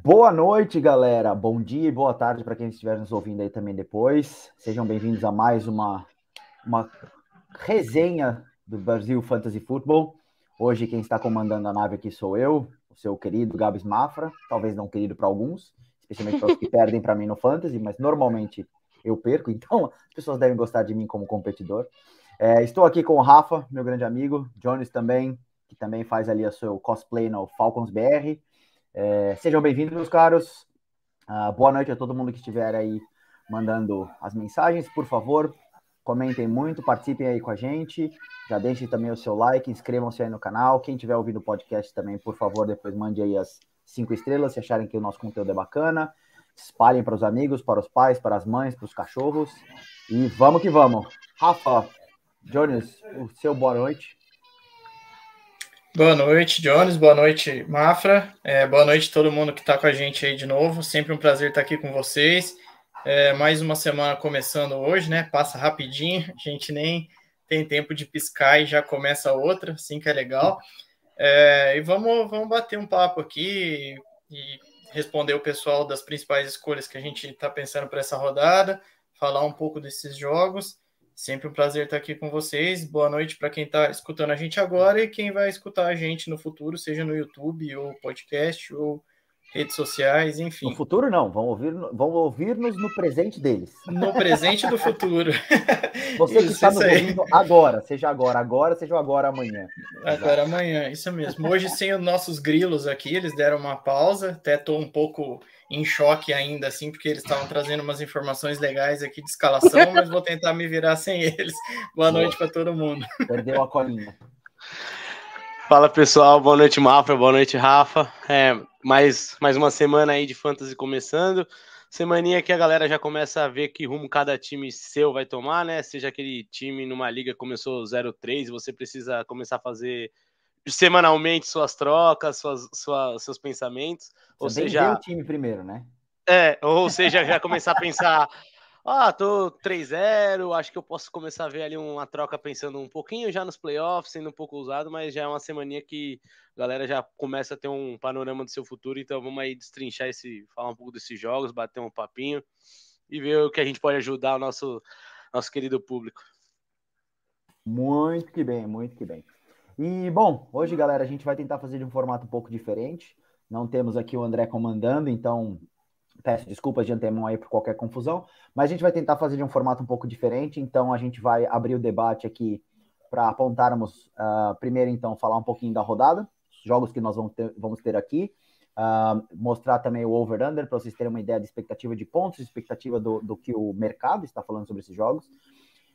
Boa noite, galera. Bom dia e boa tarde para quem estiver nos ouvindo aí também depois. Sejam bem-vindos a mais uma, uma resenha do Brasil Fantasy Football. Hoje quem está comandando a nave aqui sou eu, o seu querido Gabs Mafra, talvez não querido para alguns, especialmente para os que perdem para mim no Fantasy, mas normalmente eu perco, então as pessoas devem gostar de mim como competidor. É, estou aqui com o Rafa, meu grande amigo, Jones também, que também faz ali o seu cosplay no Falcons BR. É, sejam bem-vindos, meus caros. Uh, boa noite a todo mundo que estiver aí mandando as mensagens. Por favor, comentem muito, participem aí com a gente. Já deixem também o seu like, inscrevam-se aí no canal. Quem estiver ouvindo o podcast também, por favor, depois mande aí as cinco estrelas se acharem que o nosso conteúdo é bacana. Espalhem para os amigos, para os pais, para as mães, para os cachorros. E vamos que vamos. Rafa, Jones, o seu boa noite. Boa noite, Jones. Boa noite, Mafra. É, boa noite a todo mundo que está com a gente aí de novo. Sempre um prazer estar aqui com vocês. É, mais uma semana começando hoje, né? Passa rapidinho, a gente nem tem tempo de piscar e já começa outra, assim que é legal. É, e vamos, vamos bater um papo aqui e responder o pessoal das principais escolhas que a gente está pensando para essa rodada, falar um pouco desses jogos Sempre um prazer estar aqui com vocês. Boa noite para quem está escutando a gente agora e quem vai escutar a gente no futuro, seja no YouTube ou podcast ou redes sociais, enfim. No futuro não, vão ouvir, vão ouvir-nos no presente deles. No presente do futuro. Você que está nos ouvindo agora, seja agora, agora, seja agora amanhã. Agora Exato. amanhã, isso mesmo. Hoje sem os nossos grilos aqui, eles deram uma pausa, até estou um pouco em choque ainda, assim, porque eles estavam trazendo umas informações legais aqui de escalação, mas vou tentar me virar sem eles. Boa noite para todo mundo. Perdeu a colinha. Fala pessoal, boa noite Mafra, boa noite Rafa. É, mais, mais uma semana aí de fantasy começando. Semaninha que a galera já começa a ver que rumo cada time seu vai tomar, né? Seja aquele time numa liga começou 0-3 você precisa começar a fazer semanalmente suas trocas, suas, suas seus pensamentos. Ou Você seja, o time primeiro, né? É, ou seja, já começar a pensar, ah, tô 3-0, acho que eu posso começar a ver ali uma troca pensando um pouquinho já nos playoffs, sendo um pouco usado, mas já é uma semaninha que a galera já começa a ter um panorama do seu futuro, então vamos aí destrinchar esse, falar um pouco desses jogos, bater um papinho e ver o que a gente pode ajudar o nosso, nosso querido público. Muito que bem, muito que bem. E, bom, hoje, galera, a gente vai tentar fazer de um formato um pouco diferente. Não temos aqui o André comandando, então peço desculpas de antemão aí por qualquer confusão, mas a gente vai tentar fazer de um formato um pouco diferente, então a gente vai abrir o debate aqui para apontarmos, uh, primeiro então, falar um pouquinho da rodada, os jogos que nós vamos ter, vamos ter aqui, uh, mostrar também o over-under, para vocês terem uma ideia de expectativa de pontos, expectativa do, do que o mercado está falando sobre esses jogos,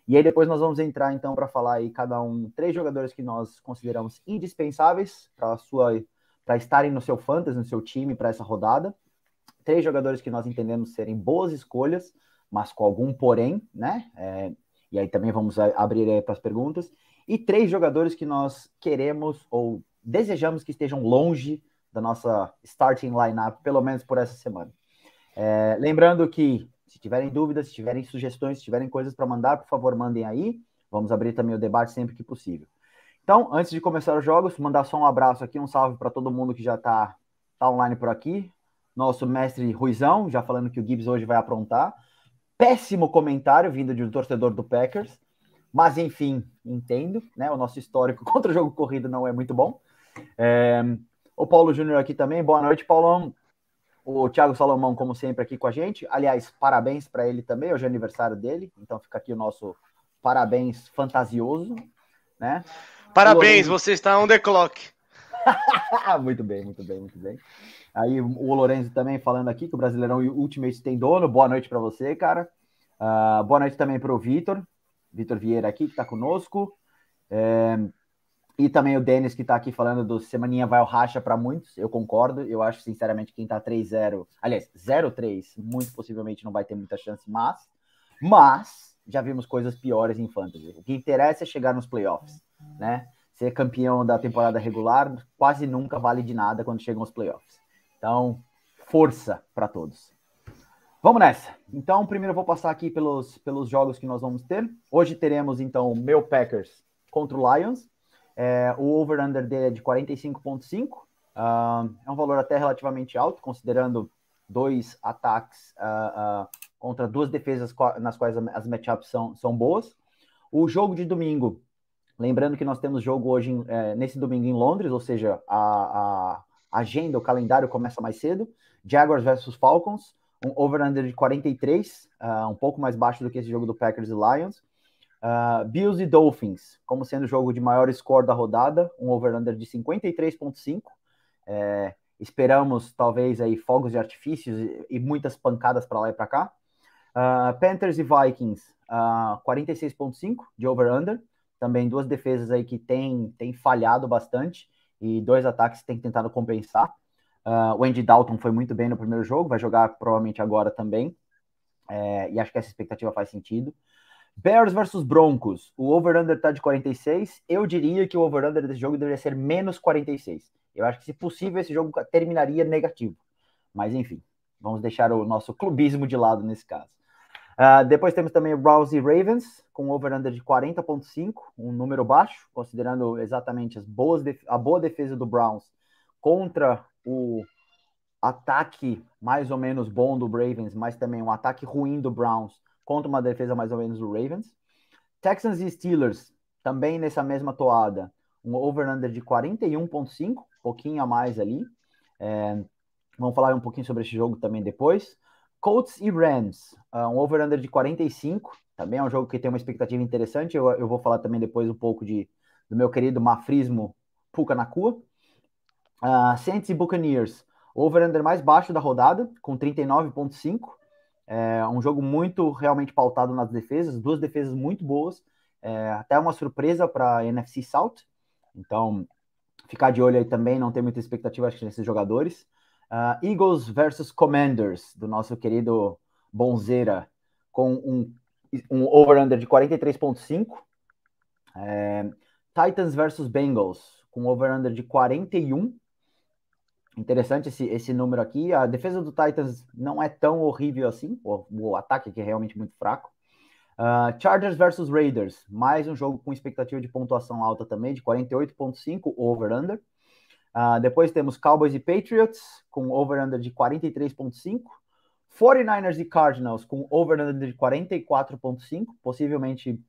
e aí depois nós vamos entrar então para falar aí cada um três jogadores que nós consideramos indispensáveis para sua para estarem no seu fantasy, no seu time para essa rodada. Três jogadores que nós entendemos serem boas escolhas, mas com algum porém, né? É, e aí também vamos abrir para as perguntas. E três jogadores que nós queremos ou desejamos que estejam longe da nossa starting lineup, pelo menos por essa semana. É, lembrando que se tiverem dúvidas, se tiverem sugestões, se tiverem coisas para mandar, por favor, mandem aí. Vamos abrir também o debate sempre que possível. Então, antes de começar os jogos, mandar só um abraço aqui, um salve para todo mundo que já está tá online por aqui. Nosso mestre Ruizão, já falando que o Gibbs hoje vai aprontar. Péssimo comentário vindo de um torcedor do Packers. Mas, enfim, entendo, né? O nosso histórico contra o jogo corrido não é muito bom. É... O Paulo Júnior aqui também. Boa noite, Paulão. O Thiago Salomão, como sempre, aqui com a gente. Aliás, parabéns para ele também, hoje é aniversário dele, então fica aqui o nosso parabéns fantasioso, né? Parabéns, Lorenzo... você está on the clock. muito bem, muito bem, muito bem. Aí o Lorenzo também falando aqui que o Brasileirão Ultimate tem dono. Boa noite para você, cara. Uh, boa noite também para o Vitor, Vitor Vieira aqui, que está conosco. É, e também o Denis, que está aqui falando do Semaninha vai ao racha para muitos, eu concordo. Eu acho, sinceramente, quem está 3-0, aliás, 0-3, muito possivelmente não vai ter muita chance, mas, mas já vimos coisas piores em fantasy. O que interessa é chegar nos playoffs, né? Ser campeão da temporada regular quase nunca vale de nada quando chegam os playoffs. Então, força para todos. Vamos nessa. Então, primeiro eu vou passar aqui pelos, pelos jogos que nós vamos ter. Hoje teremos, então, o meu Packers contra o Lions. É, o over-under dele é de 45,5. Uh, é um valor até relativamente alto, considerando dois ataques uh, uh, contra duas defesas nas quais as matchups são, são boas. O jogo de domingo, lembrando que nós temos jogo hoje é, nesse domingo em Londres, ou seja, a, a agenda, o calendário começa mais cedo. Jaguars versus Falcons, um over-under de 43, um pouco mais baixo do que esse jogo do Packers e Lions. Uh, Bills e Dolphins, como sendo o jogo de maior score da rodada, um over-under de 53,5. É, esperamos, talvez, aí fogos de artifícios e, e muitas pancadas para lá e para cá. Uh, Panthers e Vikings, uh, ah, 46,5 de over-under. Também duas defesas aí que têm tem falhado bastante e dois ataques que têm tentado compensar. O Andy Dalton foi muito bem no primeiro jogo, vai jogar provavelmente agora também. É, e acho que essa expectativa faz sentido. Bears versus Broncos. O over-under tá de 46. Eu diria que o over-under desse jogo deveria ser menos 46. Eu acho que, se possível, esse jogo terminaria negativo. Mas, enfim, vamos deixar o nosso clubismo de lado nesse caso. Uh, depois temos também o Browns e Ravens, com over-under de 40,5, um número baixo, considerando exatamente as boas a boa defesa do Browns contra o ataque mais ou menos bom do Ravens, mas também um ataque ruim do Browns contra uma defesa mais ou menos do Ravens. Texans e Steelers, também nessa mesma toada, um over-under de 41,5, pouquinho a mais ali. É, vamos falar um pouquinho sobre esse jogo também depois. Colts e Rams, uh, um over-under de 45, também é um jogo que tem uma expectativa interessante. Eu, eu vou falar também depois um pouco de, do meu querido mafrismo Puka Nakua. Uh, Saints e Buccaneers, over-under mais baixo da rodada, com 39,5. É um jogo muito realmente pautado nas defesas, duas defesas muito boas, é, até uma surpresa para a NFC South. Então, ficar de olho aí também, não tem muita expectativa acho, nesses jogadores. Uh, Eagles versus Commanders, do nosso querido Bonzeira, com um, um over-under de 43,5. É, Titans versus Bengals, com over-under de 41. Interessante esse, esse número aqui. A defesa do Titans não é tão horrível assim. O, o ataque aqui é realmente muito fraco. Uh, Chargers versus Raiders. Mais um jogo com expectativa de pontuação alta também, de 48,5 over-under. Uh, depois temos Cowboys e Patriots, com over-under de 43,5. 49ers e Cardinals, com over-under de 44,5. Possivelmente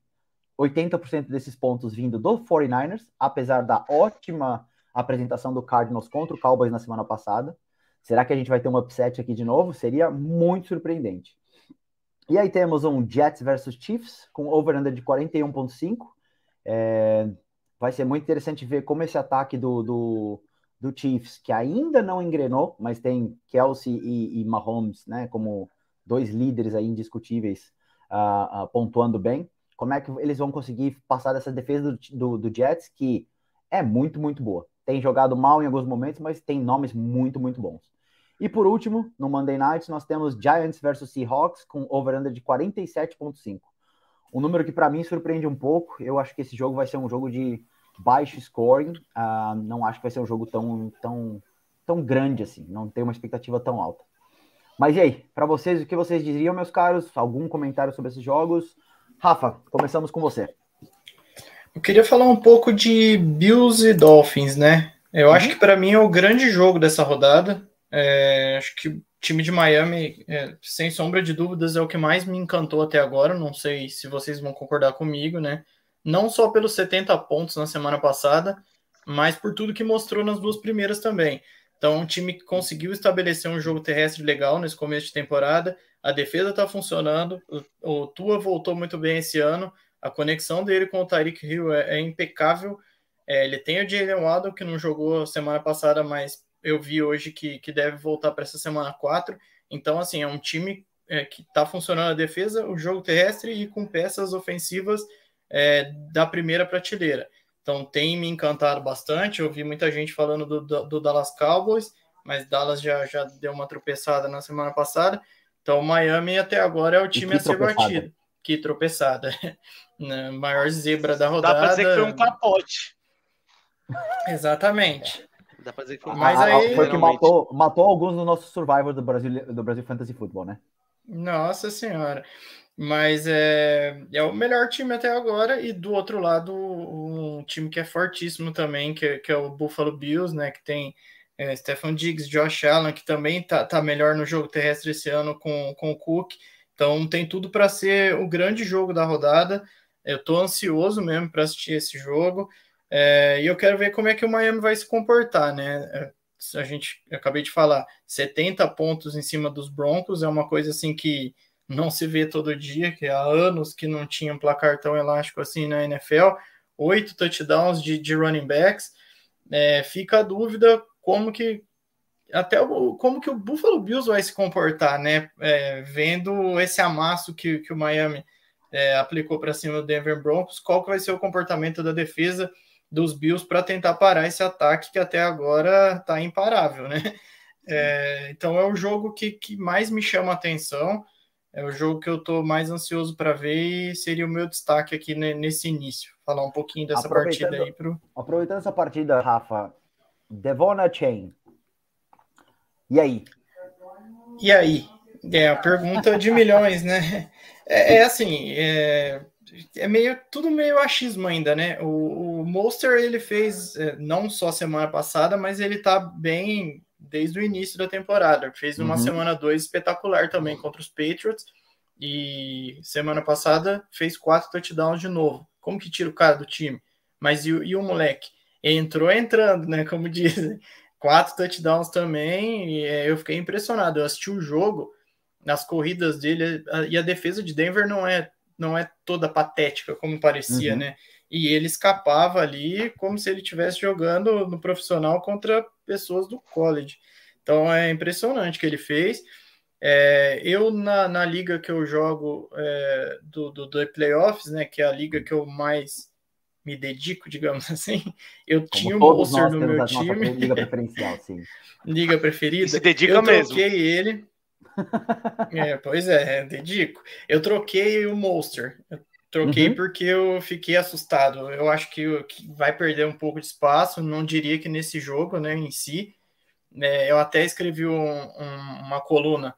80% desses pontos vindo do 49ers, apesar da ótima apresentação do Cardinals contra o Cowboys na semana passada. Será que a gente vai ter um upset aqui de novo? Seria muito surpreendente. E aí temos um Jets versus Chiefs com over-under de 41.5. É, vai ser muito interessante ver como esse ataque do, do, do, Chiefs, que ainda não engrenou, mas tem Kelsey e, e Mahomes, né, como dois líderes aí indiscutíveis, uh, uh, pontuando bem. Como é que eles vão conseguir passar dessa defesa do, do, do Jets, que é muito, muito boa tem jogado mal em alguns momentos, mas tem nomes muito, muito bons. E por último, no Monday Night, nós temos Giants versus Seahawks com over-under de 47,5. Um número que para mim surpreende um pouco. Eu acho que esse jogo vai ser um jogo de baixo scoring. Uh, não acho que vai ser um jogo tão, tão, tão grande assim. Não tem uma expectativa tão alta. Mas e aí, para vocês, o que vocês diriam, meus caros? Algum comentário sobre esses jogos? Rafa, começamos com você. Eu queria falar um pouco de Bills e Dolphins, né? Eu uhum. acho que para mim é o grande jogo dessa rodada. É, acho que o time de Miami, é, sem sombra de dúvidas, é o que mais me encantou até agora. Não sei se vocês vão concordar comigo, né? Não só pelos 70 pontos na semana passada, mas por tudo que mostrou nas duas primeiras também. Então, um time que conseguiu estabelecer um jogo terrestre legal nesse começo de temporada. A defesa está funcionando. O, o Tua voltou muito bem esse ano. A conexão dele com o Tyreek Hill é, é impecável. É, ele tem o Jalen Waddle, que não jogou semana passada, mas eu vi hoje que, que deve voltar para essa semana 4. Então, assim, é um time é, que está funcionando a defesa, o jogo terrestre e com peças ofensivas é, da primeira prateleira. Então, tem me encantado bastante. Eu vi muita gente falando do, do, do Dallas Cowboys, mas Dallas já, já deu uma tropeçada na semana passada. Então, Miami até agora é o time a ser batido. Que tropeçada. Na maior zebra da rodada. Dá pra dizer que foi um capote. Exatamente. Dá pra dizer que foi um Mas aí... Foi que matou, matou alguns no nosso Survivor do Brasil, do Brasil Fantasy Football, né? Nossa senhora. Mas é, é o melhor time até agora. E do outro lado, um time que é fortíssimo também, que, que é o Buffalo Bills, né? Que tem é, Stefan Diggs, Josh Allen, que também tá, tá melhor no jogo terrestre esse ano com, com o Cook. Então tem tudo para ser o grande jogo da rodada. Eu estou ansioso mesmo para assistir esse jogo. É, e eu quero ver como é que o Miami vai se comportar, né? É, a gente acabei de falar, 70 pontos em cima dos Broncos é uma coisa assim que não se vê todo dia, que há anos que não tinha um placar tão elástico assim na NFL. Oito touchdowns de, de running backs. É, fica a dúvida como que até o, como que o Buffalo Bills vai se comportar, né? É, vendo esse amasso que, que o Miami é, aplicou para cima do Denver Broncos, qual que vai ser o comportamento da defesa dos Bills para tentar parar esse ataque que até agora está imparável, né? É, então é o jogo que, que mais me chama a atenção, é o jogo que eu estou mais ansioso para ver e seria o meu destaque aqui nesse início. Falar um pouquinho dessa partida aí. Pro... Aproveitando essa partida, Rafa, Devona Chain, e aí? E aí? É a pergunta de milhões, né? É, é assim, é, é, meio tudo meio achismo ainda, né? O, o Monster ele fez é, não só semana passada, mas ele tá bem desde o início da temporada. Fez uma uhum. semana dois espetacular também contra os Patriots e semana passada fez quatro touchdowns de novo. Como que tira o cara do time? Mas e, e o moleque? Entrou entrando, né? Como dizem quatro touchdowns também, e é, eu fiquei impressionado. Eu assisti o jogo, nas corridas dele, e a defesa de Denver não é, não é toda patética como parecia, uhum. né? E ele escapava ali como se ele estivesse jogando no profissional contra pessoas do college. Então é impressionante o que ele fez. É, eu, na, na liga que eu jogo é, do, do, do playoffs, né, que é a liga que eu mais me dedico, digamos assim. Eu Como tinha um Monster no meu time. Liga preferencial, sim. liga preferida. E se dedica eu mesmo. troquei ele. é, pois é, dedico. Eu troquei o Monster. Eu troquei uhum. porque eu fiquei assustado. Eu acho que, que, vai perder um pouco de espaço. Não diria que nesse jogo, né, em si. É, eu até escrevi um, um, uma coluna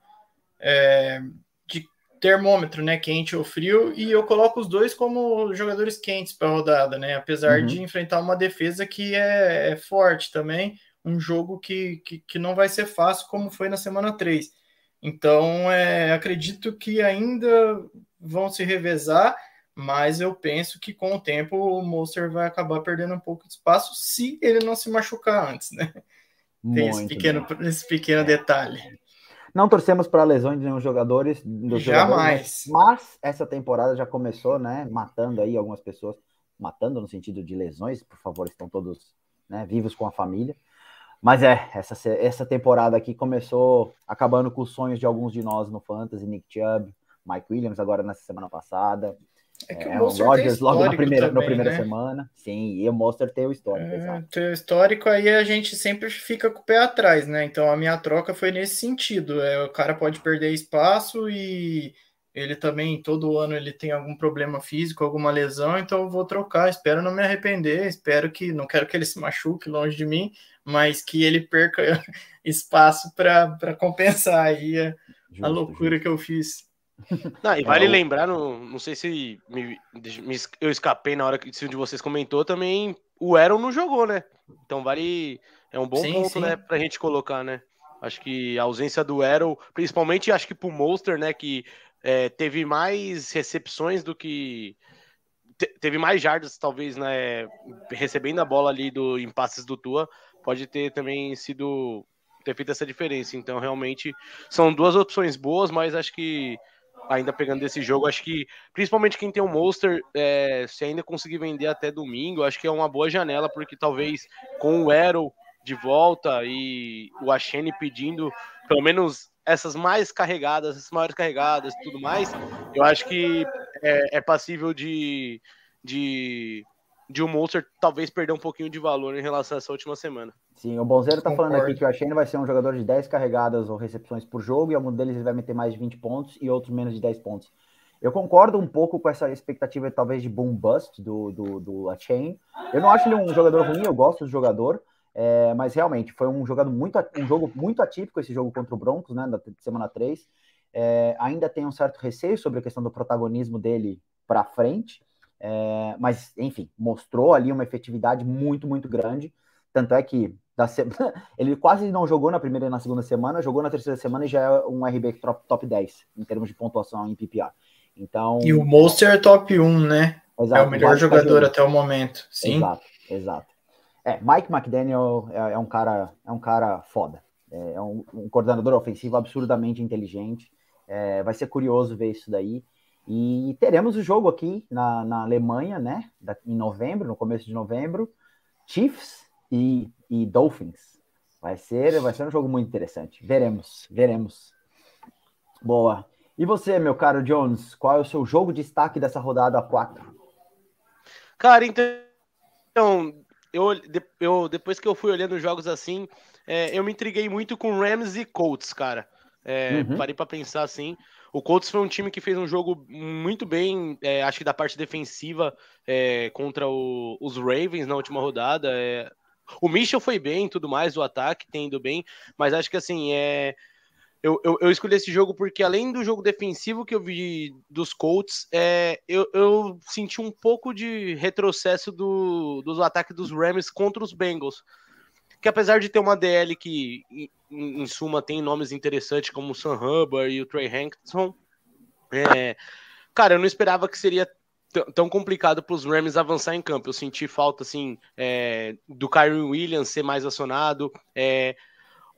é, termômetro, né, quente ou frio, e eu coloco os dois como jogadores quentes para a rodada, né, apesar uhum. de enfrentar uma defesa que é, é forte também, um jogo que, que, que, não vai ser fácil como foi na semana 3. Então, é, acredito que ainda vão se revezar, mas eu penso que com o tempo o Monster vai acabar perdendo um pouco de espaço se ele não se machucar antes, né? Tem esse pequeno, esse pequeno detalhe. Não torcemos para lesões de nenhum jogadores. Dos Jamais. Jogadores, mas essa temporada já começou, né? Matando aí algumas pessoas. Matando no sentido de lesões, por favor, estão todos né, vivos com a família. Mas é, essa, essa temporada aqui começou acabando com os sonhos de alguns de nós no Fantasy, Nick Chubb, Mike Williams agora nessa semana passada. É que é, o, Rodgers logo na primeira, também, na primeira né? semana. Sim, e o Monster tem o histórico. É, tem o histórico, aí a gente sempre fica com o pé atrás, né? Então a minha troca foi nesse sentido. É, o cara pode perder espaço e ele também, todo ano, ele tem algum problema físico, alguma lesão, então eu vou trocar. Espero não me arrepender, espero que, não quero que ele se machuque longe de mim, mas que ele perca espaço para compensar aí a, justo, a loucura justo. que eu fiz. Não, e vale é, lembrar, não, não sei se me, me, eu escapei na hora que se um de vocês comentou também, o Aaron não jogou, né? Então vale. É um bom sim, ponto, sim. né, pra gente colocar, né? Acho que a ausência do Arrow, principalmente acho que pro Monster, né, que é, teve mais recepções do que. teve mais jardas, talvez, né? Recebendo a bola ali do impasses do Tua, pode ter também sido. ter feito essa diferença. Então, realmente, são duas opções boas, mas acho que ainda pegando desse jogo. Acho que, principalmente quem tem o um Monster, é, se ainda conseguir vender até domingo, acho que é uma boa janela, porque talvez com o Arrow de volta e o Ashene pedindo pelo menos essas mais carregadas, essas maiores carregadas e tudo mais, eu acho que é, é passível de, de, de um Monster talvez perder um pouquinho de valor em relação a essa última semana. Sim, o Bonzeiro tá falando aqui que o Ashane vai ser um jogador de 10 carregadas ou recepções por jogo, e algum deles ele vai meter mais de 20 pontos e outros menos de 10 pontos. Eu concordo um pouco com essa expectativa, talvez, de boom bust do, do, do Achain. Eu não acho ele um jogador ruim, eu gosto do jogador, é, mas realmente foi um, jogador muito, um jogo muito atípico esse jogo contra o Broncos, né, da semana 3. É, ainda tem um certo receio sobre a questão do protagonismo dele para frente, é, mas enfim, mostrou ali uma efetividade muito, muito grande. Tanto é que. Ele quase não jogou na primeira e na segunda semana, jogou na terceira semana e já é um RB top, top 10 em termos de pontuação em PPR. Então. E o Monster é top 1, né? Exato, é o melhor jogador até o momento. Sim. Exato, exato. É, Mike McDaniel é, é um cara, é um cara foda. É, é um, um coordenador ofensivo absurdamente inteligente. É, vai ser curioso ver isso daí. E teremos o jogo aqui na, na Alemanha, né? em novembro, no começo de novembro. Chiefs e, e Dolphins. Vai ser, vai ser um jogo muito interessante. Veremos, veremos. Boa. E você, meu caro Jones, qual é o seu jogo de destaque dessa rodada 4? Cara, então, eu, eu depois que eu fui olhando jogos assim, é, eu me intriguei muito com Rams e Colts, cara. É, uhum. Parei para pensar assim. O Colts foi um time que fez um jogo muito bem, é, acho que da parte defensiva é, contra o, os Ravens na última rodada. É. o Mitchell foi bem, tudo mais, o ataque tem bem, mas acho que assim é eu, eu, eu, escolhi esse jogo porque, além do jogo defensivo que eu vi dos Colts, é, eu, eu senti um pouco de retrocesso do, dos ataques dos Rams contra os Bengals. Que apesar de ter uma DL que, em, em suma, tem nomes interessantes como o Sam Hubbard e o Trey Hankson, é, cara, eu não esperava que seria tão complicado para os Rams avançar em campo. Eu senti falta, assim, é, do Kyron Williams ser mais acionado, é,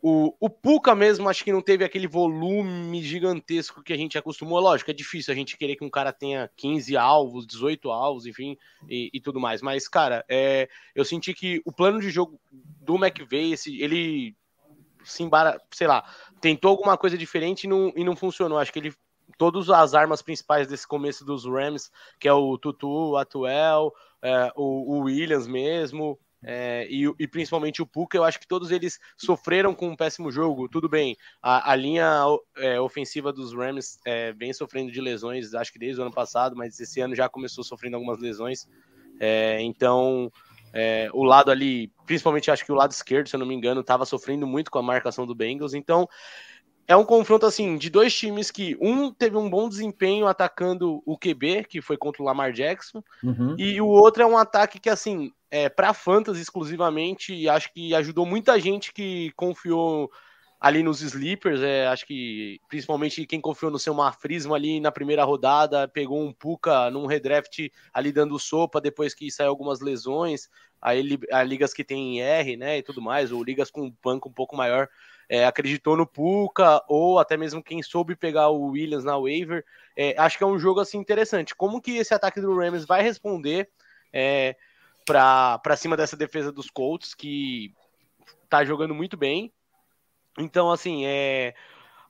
o, o Puka mesmo, acho que não teve aquele volume gigantesco que a gente acostumou. Lógico, é difícil a gente querer que um cara tenha 15 alvos, 18 alvos, enfim, e, e tudo mais. Mas, cara, é, eu senti que o plano de jogo do McVeigh, ele se embara, sei lá, tentou alguma coisa diferente e não, e não funcionou. Acho que ele todas as armas principais desse começo dos Rams, que é o Tutu, o Atuel, é, o, o Williams mesmo, é, e, e, principalmente o Puka, eu acho que todos eles sofreram com um péssimo jogo. Tudo bem, a, a linha é, ofensiva dos Rams é, vem sofrendo de lesões, acho que desde o ano passado, mas esse ano já começou sofrendo algumas lesões. É, então, é, o lado ali, principalmente acho que o lado esquerdo, se eu não me engano, estava sofrendo muito com a marcação do Bengals. Então, é um confronto assim de dois times que um teve um bom desempenho atacando o QB, que foi contra o Lamar Jackson, uhum. e o outro é um ataque que assim é para fantasy exclusivamente, e acho que ajudou muita gente que confiou ali nos sleepers, é, acho que principalmente quem confiou no seu Mafrismo ali na primeira rodada, pegou um Puka num redraft ali dando sopa depois que saiu algumas lesões, aí a ligas que tem R, né, e tudo mais, ou ligas com um banco um pouco maior, é, acreditou no Puka, ou até mesmo quem soube pegar o Williams na waiver. É, acho que é um jogo assim interessante. Como que esse ataque do Rams vai responder é, para cima dessa defesa dos Colts, que tá jogando muito bem. Então, assim, é,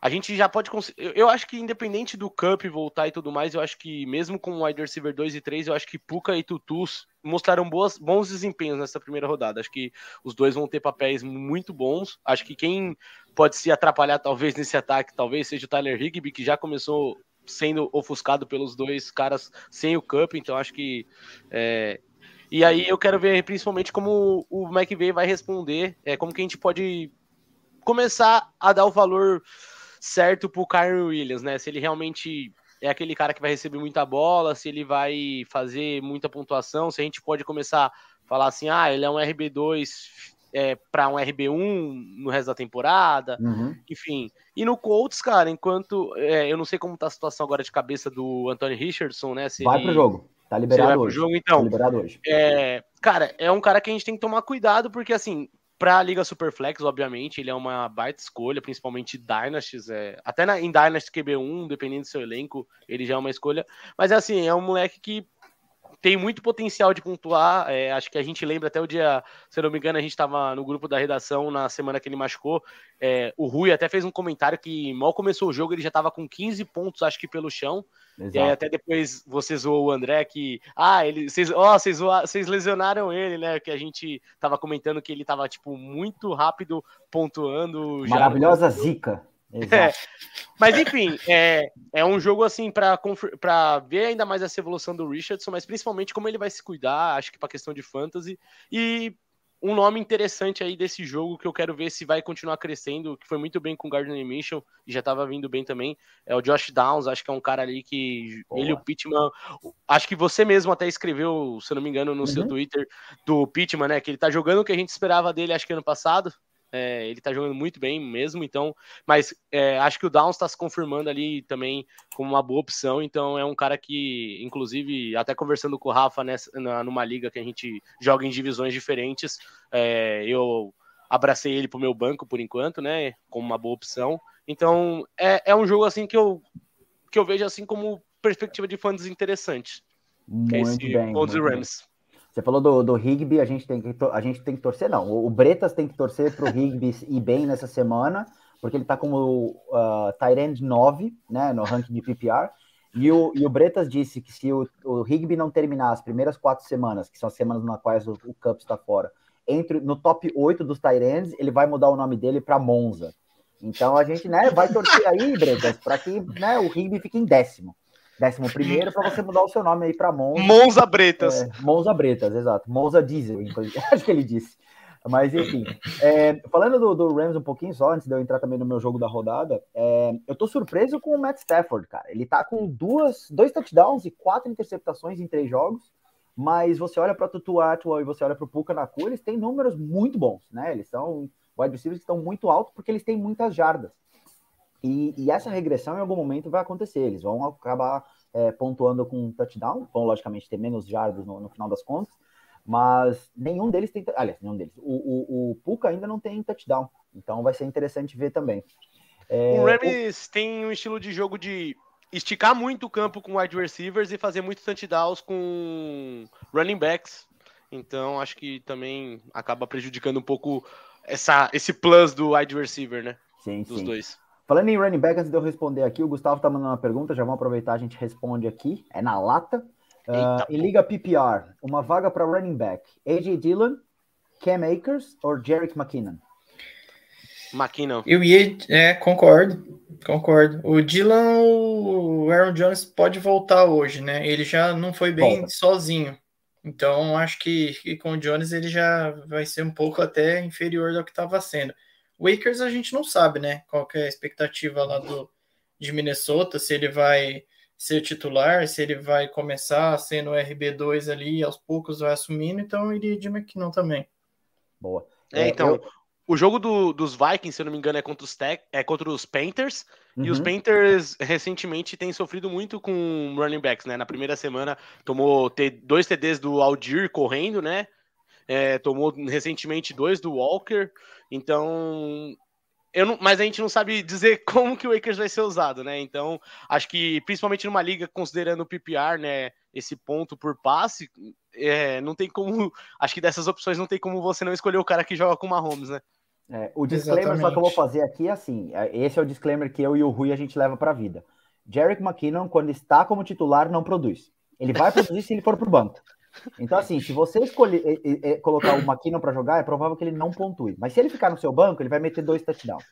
a gente já pode. Eu acho que independente do Cup voltar e tudo mais, eu acho que mesmo com o wide receiver 2 e 3, eu acho que Puka e Tutus mostraram boas, bons desempenhos nessa primeira rodada. Acho que os dois vão ter papéis muito bons. Acho que quem pode se atrapalhar, talvez, nesse ataque, talvez seja o Tyler Higby, que já começou sendo ofuscado pelos dois caras sem o Cup, então acho que. É... E aí eu quero ver principalmente como o McVeigh vai responder, é, como que a gente pode começar a dar o valor certo pro Kyron Williams, né? Se ele realmente é aquele cara que vai receber muita bola, se ele vai fazer muita pontuação, se a gente pode começar a falar assim, ah, ele é um RB2 é, para um RB1 no resto da temporada, uhum. enfim. E no Colts, cara, enquanto é, eu não sei como tá a situação agora de cabeça do Anthony Richardson, né? Se vai ele, pro jogo. Tá liberado hoje. Jogo, então, tá liberado hoje. É, cara, é um cara que a gente tem que tomar cuidado, porque assim, para a Liga Superflex, obviamente, ele é uma baita escolha, principalmente Dynasties. É, até na, em Dynasty QB1, dependendo do seu elenco, ele já é uma escolha. Mas é assim, é um moleque que tem muito potencial de pontuar. É, acho que a gente lembra até o dia, se eu não me engano, a gente estava no grupo da redação na semana que ele machucou. É, o Rui até fez um comentário que mal começou o jogo, ele já estava com 15 pontos, acho que pelo chão. Exato. E aí até depois você zoou o André que. Ah, ele, vocês, ó, vocês, vocês lesionaram ele, né? Que a gente tava comentando que ele tava, tipo, muito rápido pontuando. Maravilhosa já... zica. É, mas enfim, é, é um jogo assim para ver ainda mais essa evolução do Richardson, mas principalmente como ele vai se cuidar, acho que para questão de fantasy. E um nome interessante aí desse jogo que eu quero ver se vai continuar crescendo, que foi muito bem com o Gardner Mitchell e já estava vindo bem também, é o Josh Downs, acho que é um cara ali que Boa. ele o Pittman, acho que você mesmo até escreveu, se eu não me engano, no uhum. seu Twitter do Pittman, né, que ele tá jogando o que a gente esperava dele acho que ano passado, é, ele tá jogando muito bem mesmo, então, mas é, acho que o Downs está se confirmando ali também como uma boa opção, então é um cara que, inclusive, até conversando com o Rafa nessa, na, numa liga que a gente joga em divisões diferentes, é, eu abracei ele pro meu banco por enquanto, né, como uma boa opção. Então, é, é um jogo assim que eu, que eu vejo assim como perspectiva de fãs interessante. Muito é bem. Muito Rams. Bem. Você falou do, do Higby, a gente tem que a gente tem que torcer, não. O, Bretas tem que torcer para o Higby ir bem nessa semana, porque ele está como uh, Tyrande 9, né, no ranking de PPR. E o, e o Bretas disse que se o, o Higby não terminar as primeiras quatro semanas, que são as semanas nas quais o, o Cup está fora, entre no top 8 dos Tyrands, ele vai mudar o nome dele para Monza. Então a gente né, vai torcer aí, Bretas, para que né, o Higby fique em décimo décimo primeiro para você mudar o seu nome aí para Monza. Monza Bretas. É, Monza Bretas, exato. Monza Diesel, acho que ele disse. Mas enfim, é, falando do, do, Rams um pouquinho só, antes de eu entrar também no meu jogo da rodada, é, eu tô surpreso com o Matt Stafford, cara. Ele tá com duas, dois touchdowns e quatro interceptações em três jogos, mas você olha para Tutu Atwell e você olha para o Puka Naku, eles têm números muito bons, né? Eles são wide receivers que estão muito altos porque eles têm muitas jardas. E, e, essa regressão em algum momento vai acontecer. Eles vão acabar é, pontuando com um touchdown, vão logicamente ter menos jardas no, no, final das contas, mas nenhum deles tem. Aliás, nenhum deles. O, o, o Puka ainda não tem touchdown, então vai ser interessante ver também. É, o Rams o... tem um estilo de jogo de esticar muito o campo com wide receivers e fazer muitos touchdowns com running backs. Então acho que também acaba prejudicando um pouco essa, esse plus do wide receiver, né? Sim, Dos sim. dois. Falando em running back, antes de eu responder aqui, o Gustavo tá mandando uma pergunta, já vamos aproveitar, a gente responde aqui, é na lata. Uh, em Liga PPR, uma vaga para running back, AJ Dillon, Cam Akers ou Jerick McKinnon? McKinnon. Eu ia, é, concordo, concordo. O Dylan, o Aaron Jones pode voltar hoje, né? Ele já não foi bem Volta. sozinho. Então, acho que, que, com o Jones ele já vai ser um pouco até inferior ao que estava sendo. Wakers a gente não sabe, né? Qual é a expectativa lá do, de Minnesota, se ele vai ser titular, se ele vai começar sendo RB2 ali aos poucos vai assumindo, então eu iria de McKinnon também. Boa. É, então, eu... o jogo do, dos Vikings, se eu não me engano, é contra os, tech, é contra os Panthers, uhum. e os uhum. Panthers recentemente têm sofrido muito com running backs, né? Na primeira semana tomou dois TDs do Aldir correndo, né? É, tomou recentemente dois do Walker. Então, eu não, mas a gente não sabe dizer como que o Akers vai ser usado, né? Então, acho que principalmente numa liga considerando o PPR, né, esse ponto por passe, é, não tem como, acho que dessas opções não tem como você não escolher o cara que joga com o Mahomes, né? É, o disclaimer Exatamente. só que eu vou fazer aqui é assim, é, esse é o disclaimer que eu e o Rui a gente leva para a vida. Jarek McKinnon, quando está como titular, não produz. Ele vai produzir se ele for para o banco. Então, assim, se você escolher é, é, colocar o McKinnon para jogar, é provável que ele não pontue. Mas se ele ficar no seu banco, ele vai meter dois touchdowns.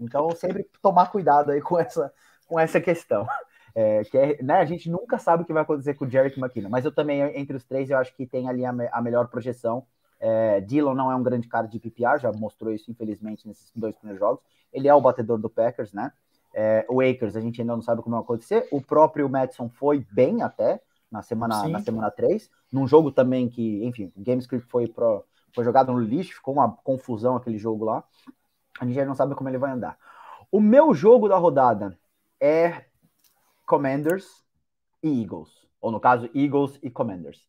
Então, sempre tomar cuidado aí com essa, com essa questão. É, que é, né, a gente nunca sabe o que vai acontecer com o Jarek McKinnon. Mas eu também, entre os três, eu acho que tem ali a, me, a melhor projeção. É, Dillon não é um grande cara de PPR, já mostrou isso, infelizmente, nesses dois primeiros jogos. Ele é o batedor do Packers, né? É, o Akers, a gente ainda não sabe como vai acontecer. O próprio Madison foi bem até na semana, na semana 3, num jogo também que, enfim, o Gamescript foi, pro, foi jogado no lixo, ficou uma confusão aquele jogo lá. A gente já não sabe como ele vai andar. O meu jogo da rodada é Commanders e Eagles, ou no caso, Eagles e Commanders.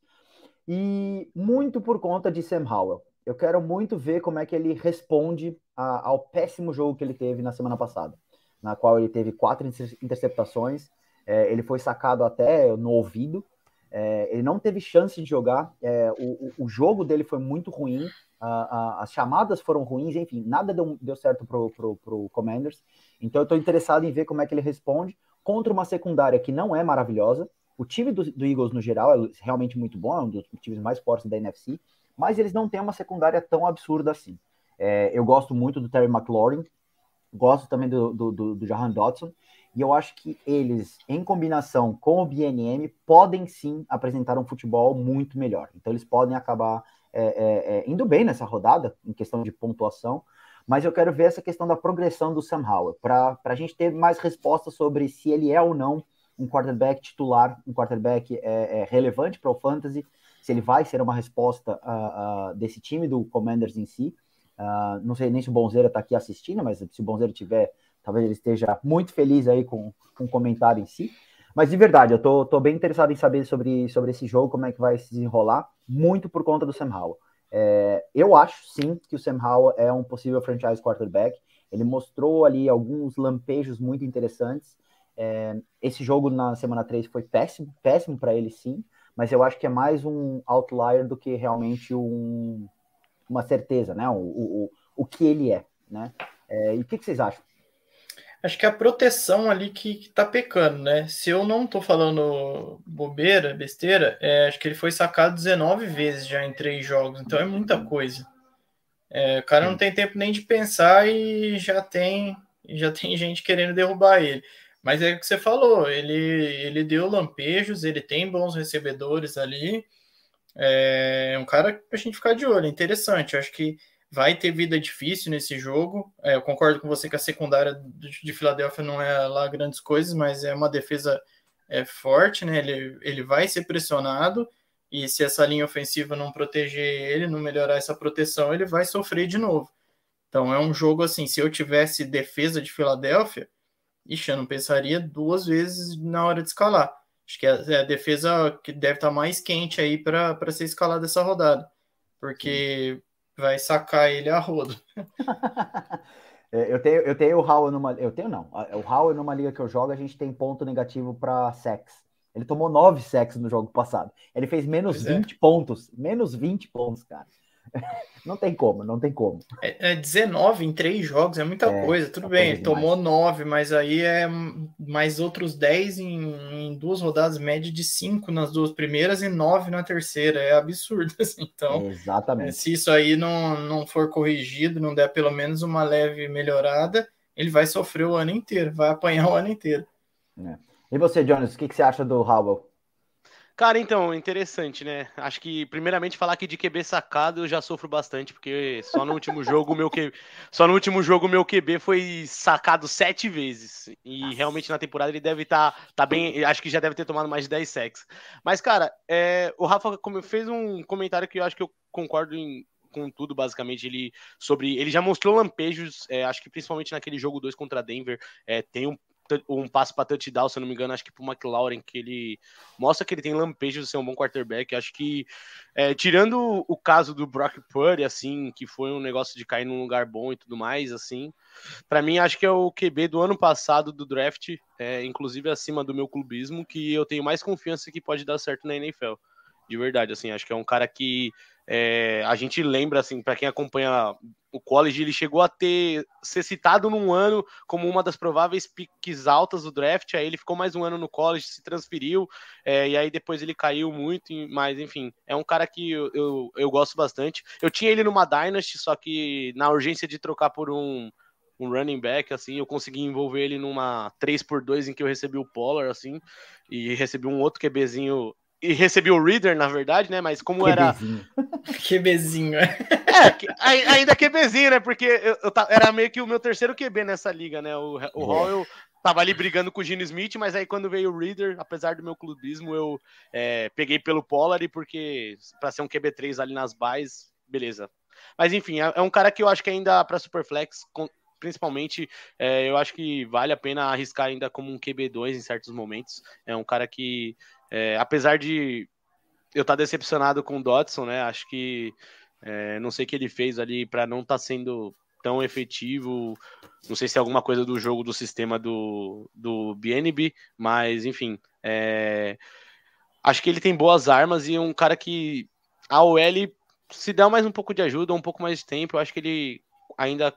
E muito por conta de Sam Howell. Eu quero muito ver como é que ele responde a, ao péssimo jogo que ele teve na semana passada, na qual ele teve quatro interceptações é, ele foi sacado até no ouvido. É, ele não teve chance de jogar. É, o, o, jogo dele foi muito ruim. A, a, as chamadas foram ruins. Enfim, nada deu, deu certo pro, pro, pro Commanders. Então eu estou interessado em ver como é que ele responde contra uma secundária que não é maravilhosa. O time do, do, Eagles, no geral, é realmente muito bom, é um dos times mais fortes da NFC, mas eles não têm uma secundária tão absurda assim. É, eu gosto muito do Terry McLaurin, gosto também do, do, do, do Jahan Dodson, e eu acho que eles, em combinação com o BNM, podem sim apresentar um futebol muito melhor. Então, eles podem acabar é, é, é, indo bem nessa rodada, em questão de pontuação, mas eu quero ver essa questão da progressão do Sam Howell, para a gente ter mais respostas sobre se ele é ou não um quarterback titular, um quarterback é, é relevante para o fantasy, se ele vai ser uma resposta uh, uh, desse time do Commanders em si. Uh, não sei nem se o Bonzeira está aqui assistindo, mas se o Bonzeira tiver, talvez ele esteja muito feliz aí com, com o comentário em si. Mas de verdade, eu tô, tô bem interessado em saber sobre, sobre esse jogo, como é que vai se desenrolar, muito por conta do Sam Howell. É, eu acho sim que o Sam Howell é um possível franchise quarterback. Ele mostrou ali alguns lampejos muito interessantes. É, esse jogo na semana 3 foi péssimo, péssimo para ele sim, mas eu acho que é mais um outlier do que realmente um, uma certeza, né? O, o, o que ele é, né? É, e o que, que, vocês acham? Acho que é a proteção ali que, que tá pecando, né? Se eu não tô falando bobeira, besteira, é, acho que ele foi sacado 19 vezes já em três jogos, então é muita coisa. É, o cara não tem tempo nem de pensar e já tem já tem gente querendo derrubar ele. Mas é o que você falou, ele, ele deu lampejos, ele tem bons recebedores ali. É um cara para a gente ficar de olho, interessante. Eu acho que vai ter vida difícil nesse jogo. É, eu concordo com você que a secundária de Filadélfia não é lá grandes coisas, mas é uma defesa é, forte, né? Ele, ele vai ser pressionado e se essa linha ofensiva não proteger ele, não melhorar essa proteção, ele vai sofrer de novo. Então é um jogo assim, se eu tivesse defesa de Filadélfia, ixi, eu não pensaria duas vezes na hora de escalar. Acho que é, é a defesa que deve estar mais quente aí para ser escalada essa rodada, porque. Vai sacar ele a rodo. É, eu tenho, eu tenho o Howell numa. Eu tenho não. O Howell numa liga que eu jogo, a gente tem ponto negativo para sex. Ele tomou nove sexos no jogo passado. Ele fez menos pois 20 é. pontos. Menos 20 pontos, cara. Não tem como, não tem como. É, é 19 em três jogos, é muita é, coisa. Tudo bem, ele tomou 9, mas aí é mais outros 10 em, em, duas rodadas, média de 5 nas duas primeiras e 9 na terceira. É absurdo. Assim. Então, Exatamente. se isso aí não, não for corrigido, não der pelo menos uma leve melhorada, ele vai sofrer o ano inteiro, vai apanhar o ano inteiro. É. E você, Jonas, o que, que você acha do Howell? Cara, então, interessante, né? Acho que, primeiramente, falar que de QB sacado eu já sofro bastante, porque só no último jogo meu QB, só no último jogo meu QB foi sacado sete vezes. E realmente na temporada ele deve estar tá, tá bem. Acho que já deve ter tomado mais de 10 sacks. Mas, cara, é, o Rafa fez um comentário que eu acho que eu concordo em, com tudo, basicamente, ele sobre. Ele já mostrou lampejos, é, acho que principalmente naquele jogo 2 contra Denver, é, tem um um passo para touchdown, se eu não me engano, acho que para o McLaurin, que ele mostra que ele tem lampejos de ser um bom quarterback. Acho que, é, tirando o caso do Brock Purdy, assim, que foi um negócio de cair num lugar bom e tudo mais, assim, para mim acho que é o QB do ano passado do draft, é, inclusive acima do meu clubismo, que eu tenho mais confiança que pode dar certo na NFL. De verdade, assim, acho que é um cara que é, a gente lembra, assim, para quem acompanha o college, ele chegou a ter ser citado num ano como uma das prováveis piques altas do draft. Aí ele ficou mais um ano no college, se transferiu, é, e aí depois ele caiu muito. Mas enfim, é um cara que eu, eu, eu, gosto bastante. Eu tinha ele numa Dynasty, só que na urgência de trocar por um, um running back, assim, eu consegui envolver ele numa 3x2 em que eu recebi o Polar, assim, e recebi um outro QBzinho e recebi o Reader, na verdade, né? Mas como QBzinho. era. QBzinho. É, ainda QBzinho, né? Porque eu, eu, era meio que o meu terceiro QB nessa liga, né? O, o Hall eu tava ali brigando com o Gene Smith, mas aí quando veio o Reader, apesar do meu clubismo, eu é, peguei pelo Pollard, porque para ser um QB3 ali nas bases, beleza. Mas enfim, é, é, um cara que eu acho que ainda para Superflex, principalmente, é, eu acho que vale a pena arriscar ainda como um QB2 em certos momentos. É um cara que é, apesar de eu estar tá decepcionado com o Dodson, né? Acho que é, não sei o que ele fez ali para não estar tá sendo tão efetivo. Não sei se é alguma coisa do jogo do sistema do, do BNB, mas enfim. É, acho que ele tem boas armas e um cara que a OL se dá mais um pouco de ajuda, um pouco mais de tempo, eu acho que ele ainda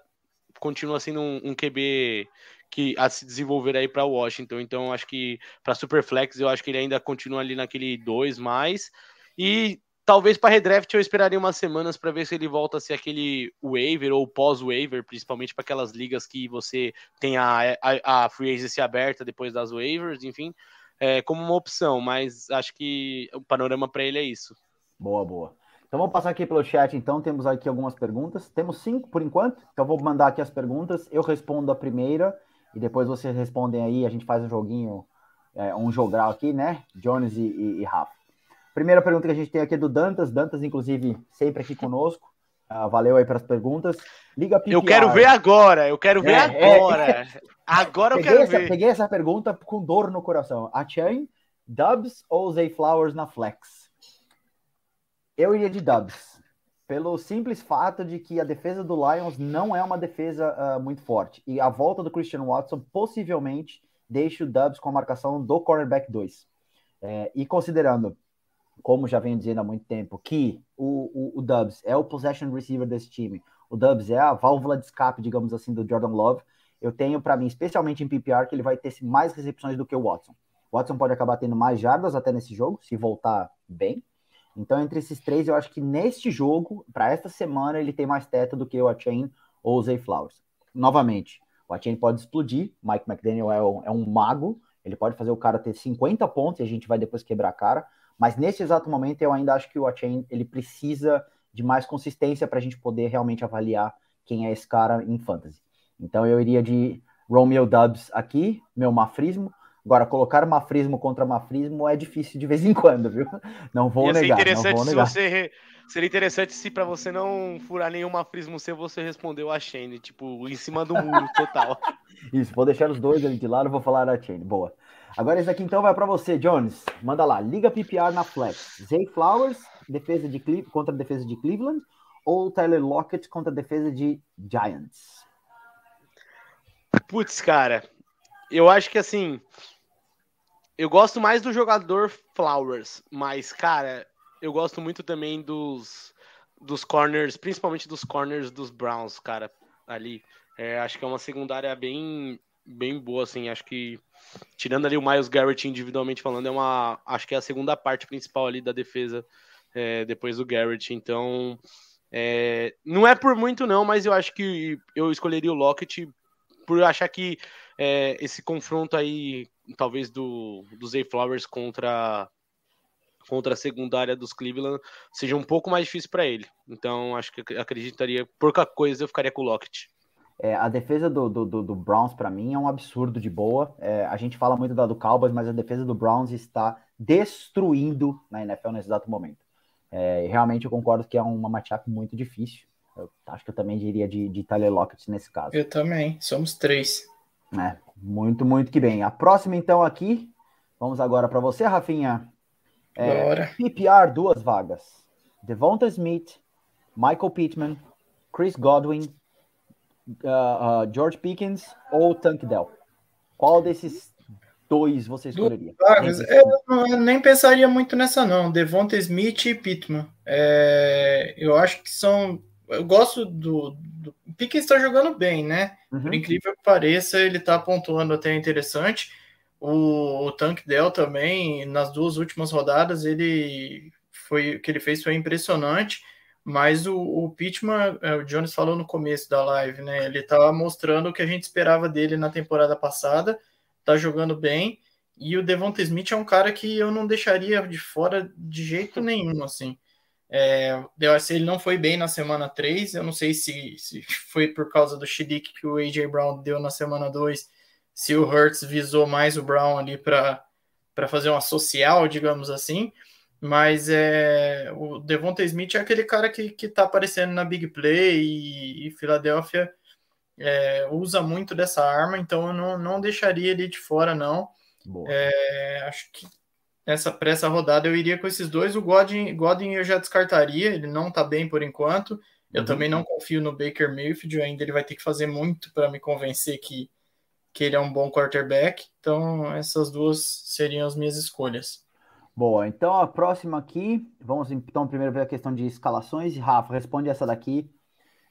continua sendo um, um QB que a se desenvolver aí para Washington. Então, acho que para Superflex, eu acho que ele ainda continua ali naquele 2 mais. E talvez para redraft eu esperaria umas semanas para ver se ele volta a ser aquele waiver ou pós-waiver, principalmente para aquelas ligas que você tem a, a, a free agency aberta depois das waivers, enfim, é, como uma opção. Mas acho que o panorama para ele é isso. Boa, boa. Então vamos passar aqui pelo chat, então. Temos aqui algumas perguntas. Temos cinco por enquanto. Então vou mandar aqui as perguntas. Eu respondo a primeira e depois vocês respondem aí. A gente faz um joguinho, é, um jogral aqui, né? Jones e, e, e, Rafa. Primeira pergunta que a gente tem aqui é do Dantas. Dantas, inclusive, sempre aqui conosco. Uh, valeu aí pelas perguntas. Liga PPR. Eu quero ver agora. Eu quero ver é, agora. É... Agora eu peguei quero essa, ver. Peguei essa pergunta com dor no coração. A Chain, Dubs ou Zay Flowers na Flex? Eu iria de Dubs, pelo simples fato de que a defesa do Lions não é uma defesa uh, muito forte. E a volta do Christian Watson possivelmente deixa o Dubs com a marcação do cornerback 2. É, e considerando, como já venho dizendo há muito tempo, que o, o, o Dubs é o possession receiver desse time, o Dubs é a válvula de escape, digamos assim, do Jordan Love, eu tenho para mim, especialmente em PPR, que ele vai ter mais recepções do que o Watson. O Watson pode acabar tendo mais jardas até nesse jogo, se voltar bem, então, entre esses três, eu acho que neste jogo, para esta semana, ele tem mais teto do que o Achain ou o Zay Flowers. Novamente, o Achain pode explodir, Mike McDaniel é um, é um mago, ele pode fazer o cara ter 50 pontos e a gente vai depois quebrar a cara, mas nesse exato momento eu ainda acho que o Achain ele precisa de mais consistência para a gente poder realmente avaliar quem é esse cara em fantasy. Então eu iria de Romeo Dubs aqui, meu mafrismo, Agora, colocar mafrismo contra mafrismo é difícil de vez em quando, viu? Não vou Ia negar. Interessante não vou negar. Se você, seria interessante se para você não furar nenhum mafrismo seu, você respondeu a Shane, tipo, em cima do muro total. Isso, vou deixar os dois ali de lado, vou falar a Shane. Boa. Agora esse aqui então vai para você, Jones. Manda lá, liga PPR na flex. Zay Flowers, defesa de Cle... contra a defesa de Cleveland, ou Tyler Lockett contra a defesa de Giants? Putz, cara, eu acho que assim, eu gosto mais do jogador Flowers, mas, cara, eu gosto muito também dos, dos corners, principalmente dos corners dos Browns, cara, ali. É, acho que é uma secundária bem, bem boa, assim. Acho que, tirando ali o Miles Garrett individualmente falando, é uma. Acho que é a segunda parte principal ali da defesa é, depois do Garrett. Então, é, não é por muito, não, mas eu acho que eu escolheria o Lockett por achar que é, esse confronto aí talvez do, do Zay Flowers contra contra a secundária dos Cleveland seja um pouco mais difícil para ele. Então, acho que acreditaria, por qualquer coisa, eu ficaria com o Lockett. É, a defesa do, do, do Browns, para mim, é um absurdo de boa. É, a gente fala muito da do Cowboys, mas a defesa do Browns está destruindo na NFL nesse exato momento. É, realmente eu concordo que é uma matchup muito difícil. Eu acho que eu também diria de, de Tyler Lockett nesse caso. Eu também, somos três. É, muito, muito que bem. A próxima, então, aqui. Vamos agora para você, Rafinha. É, Bora. PPR, duas vagas. Devonta Smith, Michael Pittman, Chris Godwin, uh, uh, George Pickens ou Tank Dell? Qual desses dois você escolheria? Vagas. Eu nem pensaria muito nessa, não. Devonta Smith e Pittman. É, eu acho que são eu gosto do, do Pickens está jogando bem, né? Uhum. Por incrível que pareça, ele está pontuando até interessante. O, o Tank Dell também, nas duas últimas rodadas, ele foi o que ele fez foi impressionante. Mas o, o Pittman, é, o Jones falou no começo da live, né? Ele estava tá mostrando o que a gente esperava dele na temporada passada, tá jogando bem. E o Devonta Smith é um cara que eu não deixaria de fora de jeito nenhum, assim. É, se ele não foi bem na semana 3, eu não sei se, se foi por causa do Shidik que o AJ Brown deu na semana 2, se o Hurts visou mais o Brown ali para fazer uma social, digamos assim. Mas é, o Devonta Smith é aquele cara que, que tá aparecendo na Big Play e, e Filadélfia é, usa muito dessa arma, então eu não, não deixaria ele de fora, não. É, acho que essa para essa rodada eu iria com esses dois. O Godin, Godin eu já descartaria, ele não tá bem por enquanto. Eu uhum. também não confio no Baker Mayfield, ainda ele vai ter que fazer muito para me convencer que, que ele é um bom quarterback. Então, essas duas seriam as minhas escolhas. Boa, então a próxima aqui, vamos então primeiro ver a questão de escalações. Rafa, responde essa daqui.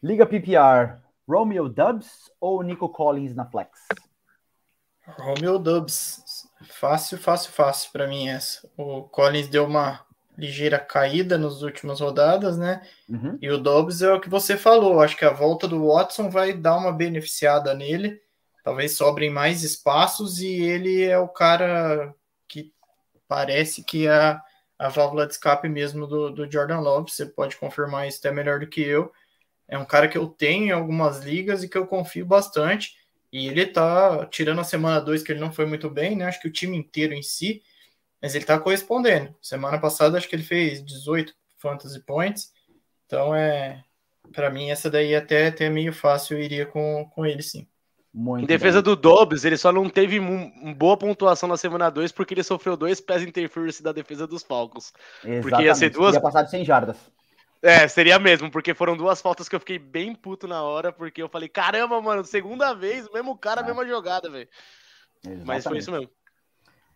Liga PPR, Romeo Dubs ou Nico Collins na flex? Romeo Dubs. Fácil, fácil, fácil para mim essa. O Collins deu uma ligeira caída nas últimas rodadas, né? Uhum. E o Dobbs é o que você falou. Acho que a volta do Watson vai dar uma beneficiada nele. Talvez sobrem mais espaços e ele é o cara que parece que a, a válvula de escape mesmo do, do Jordan Love. Você pode confirmar isso até melhor do que eu. É um cara que eu tenho em algumas ligas e que eu confio bastante. E ele tá, tirando a semana 2, que ele não foi muito bem, né? Acho que o time inteiro em si, mas ele tá correspondendo. Semana passada, acho que ele fez 18 fantasy points. Então, é, para mim, essa daí até, até meio fácil, eu iria com, com ele sim. Muito em defesa bem. do Dobbs, ele só não teve uma boa pontuação na semana 2 porque ele sofreu dois pés interference da defesa dos Falcons. Exatamente. Porque ia ser duas. Ia passar de 100 jardas. É, seria mesmo, porque foram duas faltas que eu fiquei bem puto na hora, porque eu falei, caramba, mano, segunda vez, mesmo cara, é. mesma jogada, velho. Mas foi isso mesmo.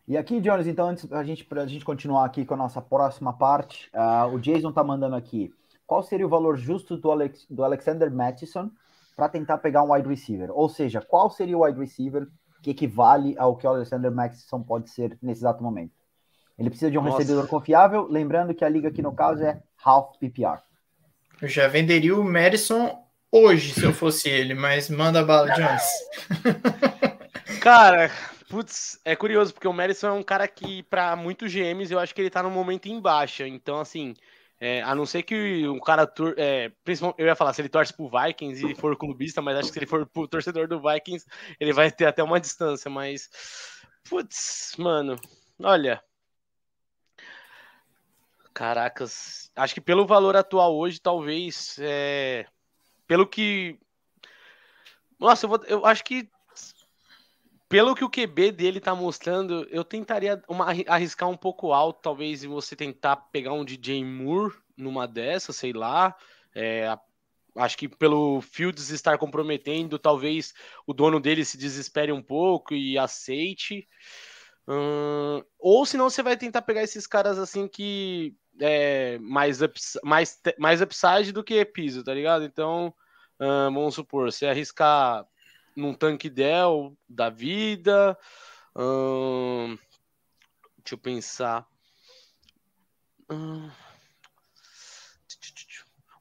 E aqui, Jones, então, antes a gente, pra gente continuar aqui com a nossa próxima parte, uh, o Jason tá mandando aqui. Qual seria o valor justo do, Alex, do Alexander Mattison para tentar pegar um wide receiver? Ou seja, qual seria o wide receiver que equivale ao que o Alexander Mattison pode ser nesse exato momento? Ele precisa de um Nossa. recebedor confiável, lembrando que a liga aqui no caso é half PPR. Eu já venderia o Madison hoje se eu fosse ele, mas manda bala, Jones. Cara, putz, é curioso, porque o Madison é um cara que, para muitos GMs, eu acho que ele tá no momento em baixa. Então, assim, é, a não ser que um cara. É, principalmente, eu ia falar, se ele torce pro Vikings e for clubista, mas acho que se ele for pro torcedor do Vikings, ele vai ter até uma distância. Mas. Putz, mano. Olha. Caracas. Acho que pelo valor atual hoje, talvez. É, pelo que. Nossa, eu, vou, eu acho que pelo que o QB dele tá mostrando, eu tentaria uma, arriscar um pouco alto, talvez você tentar pegar um DJ Moore numa dessas, sei lá. É, acho que pelo Fields estar comprometendo, talvez o dono dele se desespere um pouco e aceite. Hum, ou senão você vai tentar pegar esses caras assim que é mais, ups, mais, mais upside do que piso, tá ligado? Então, hum, vamos supor, você arriscar num tanque Dell da vida. Hum, deixa eu pensar. Hum,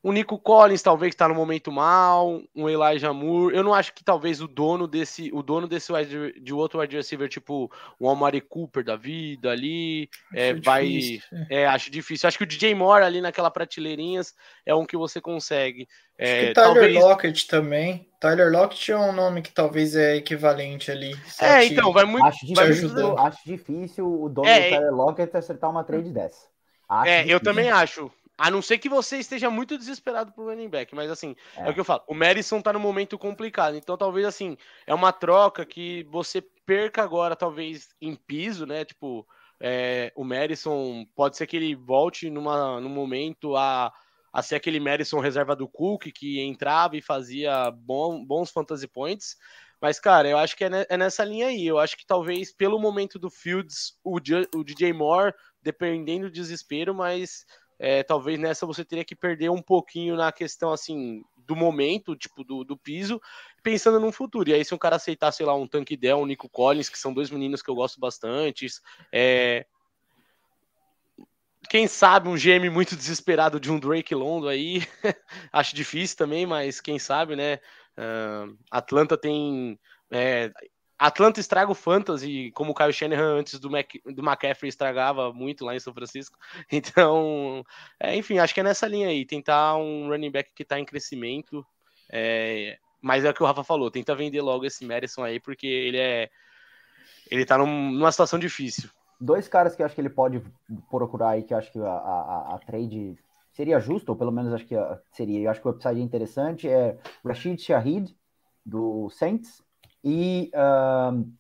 o Nico Collins talvez está no momento mal, um Elijah Moore. Eu não acho que talvez o dono desse, o dono desse wide, de outro wide receiver, tipo o Amari Cooper da vida ali, é, vai, difícil. É. é, acho difícil. Acho que o DJ Moore ali naquela prateleirinhas é um que você consegue. É, acho que Tyler talvez... Lockett também. Tyler Lockett é um nome que talvez é equivalente ali. É, então, vai muito. Acho difícil, acho difícil o dono é, do Tyler Lockett acertar uma trade dessa. Acho é, difícil. eu também acho. A não ser que você esteja muito desesperado pro running back, mas assim, é, é o que eu falo. O Madison tá no momento complicado, então talvez assim, é uma troca que você perca agora, talvez em piso, né? Tipo, é, o Madison pode ser que ele volte numa, num momento a, a ser aquele Madison reserva do Cook que entrava e fazia bom, bons fantasy points. Mas, cara, eu acho que é, é, nessa linha aí. Eu acho que talvez pelo momento do Fields, o DJ Moore, dependendo do desespero, mas é, talvez nessa você teria que perder um pouquinho na questão assim do momento, tipo, do, do piso, pensando no futuro. E aí, se um cara aceitar, sei lá, um Tanque Dell, um Nico Collins, que são dois meninos que eu gosto bastante, é... quem sabe um GM muito desesperado de um Drake Londo aí, acho difícil também, mas quem sabe, né? Uh, Atlanta tem é, Atlanta estraga o fantasy, como o Kyle Shanahan antes do, Mac, do McCaffrey estragava muito lá em São Francisco. Então, é, enfim, acho que é nessa linha aí, tentar um running back que está em crescimento. É, mas é o que o Rafa falou, tenta vender logo esse Madison aí, porque ele é. Ele tá num, numa situação difícil. Dois caras que eu acho que ele pode procurar aí, que eu acho que a, a, a trade seria justa, ou pelo menos acho que seria. Eu acho que o upside é interessante é Rashid Shahid, do Saints, e um,